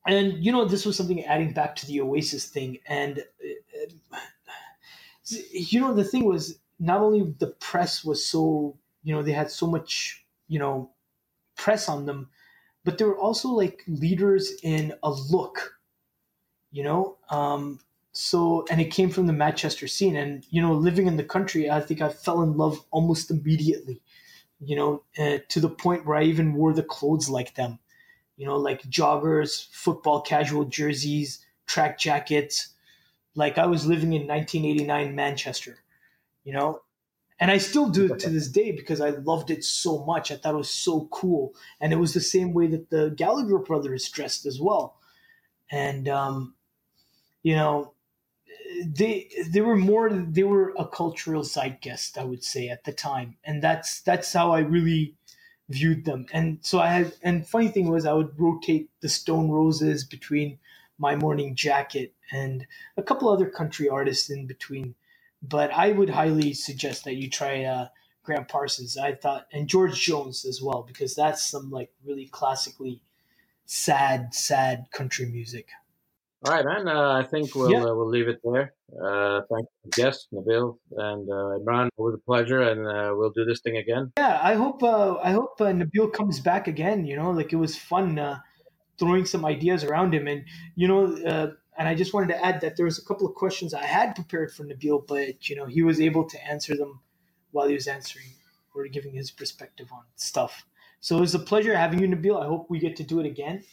S2: and you know, this was something adding back to the Oasis thing, and uh, you know, the thing was not only the press was so, you know, they had so much, you know, press on them, but they were also like leaders in a look, you know. Um, so, and it came from the Manchester scene, and you know, living in the country, I think I fell in love almost immediately you know, uh, to the point where I even wore the clothes like them, you know, like joggers, football casual jerseys, track jackets. Like I was living in 1989 Manchester, you know, and I still do it to this day because I loved it so much. I thought it was so cool, and it was the same way that the Gallagher brothers dressed as well. And um, you know, they they were more they were a cultural zeitgeist, I would say, at the time, and that's that's how I really viewed them. And so I had, and funny thing was, I would rotate the Stone Roses between My Morning Jacket and a couple other country artists in between but I would highly suggest that you try uh, Gram Parsons. I thought, and George Jones as well, because that's some like really classically sad, sad country music.
S1: All right, man. Uh, I think we'll yeah. uh, we'll leave it there. Uh, thank you, guest Nabil and uh, Imran. It was a pleasure, and uh, we'll do this thing again.
S2: Yeah, I hope uh, I hope uh, Nabil comes back again. You know, like it was fun uh, throwing some ideas around him, and you know, uh, and I just wanted to add that there was a couple of questions I had prepared for Nabil, but you know he was able to answer them while he was answering or giving his perspective on stuff. So it was a pleasure having you, Nabil. I hope we get to do it again.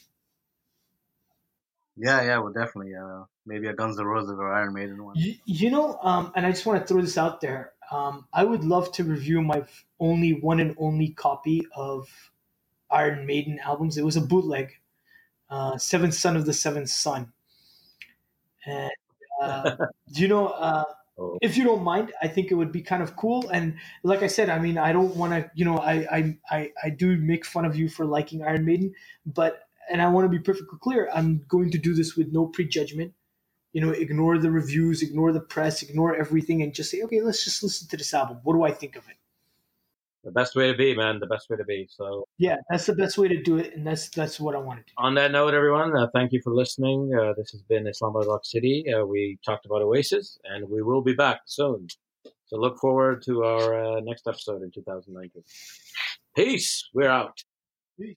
S3: Yeah, yeah, well, definitely. Uh, maybe a Guns N' Roses or Iron Maiden one.
S2: You, you know, um, and I just want to throw this out there. Um, I would love to review my only one and only copy of Iron Maiden albums. It was a bootleg, uh, Seventh Son of the Seventh Son. And uh, you know, uh, oh. if you don't mind, I think it would be kind of cool. And like I said, I mean, I don't want to, you know, I, I, I, I do make fun of you for liking Iron Maiden, but and I want to be perfectly clear, I'm going to do this with no prejudgment. You know, ignore the reviews, ignore the press, ignore everything, and just say, okay, let's just listen to this album. What do I think of it?
S1: The best way to be, man. The best way to be. So
S2: yeah, that's the best way to do it, and that's that's what I wanted to.
S1: Do. On that note, everyone, uh, thank you for listening. Uh, this has been Islamabad Rock City. Uh, we talked about Oasis, and we will be back soon. So look forward to our uh, next episode in 2019. Peace. We're out.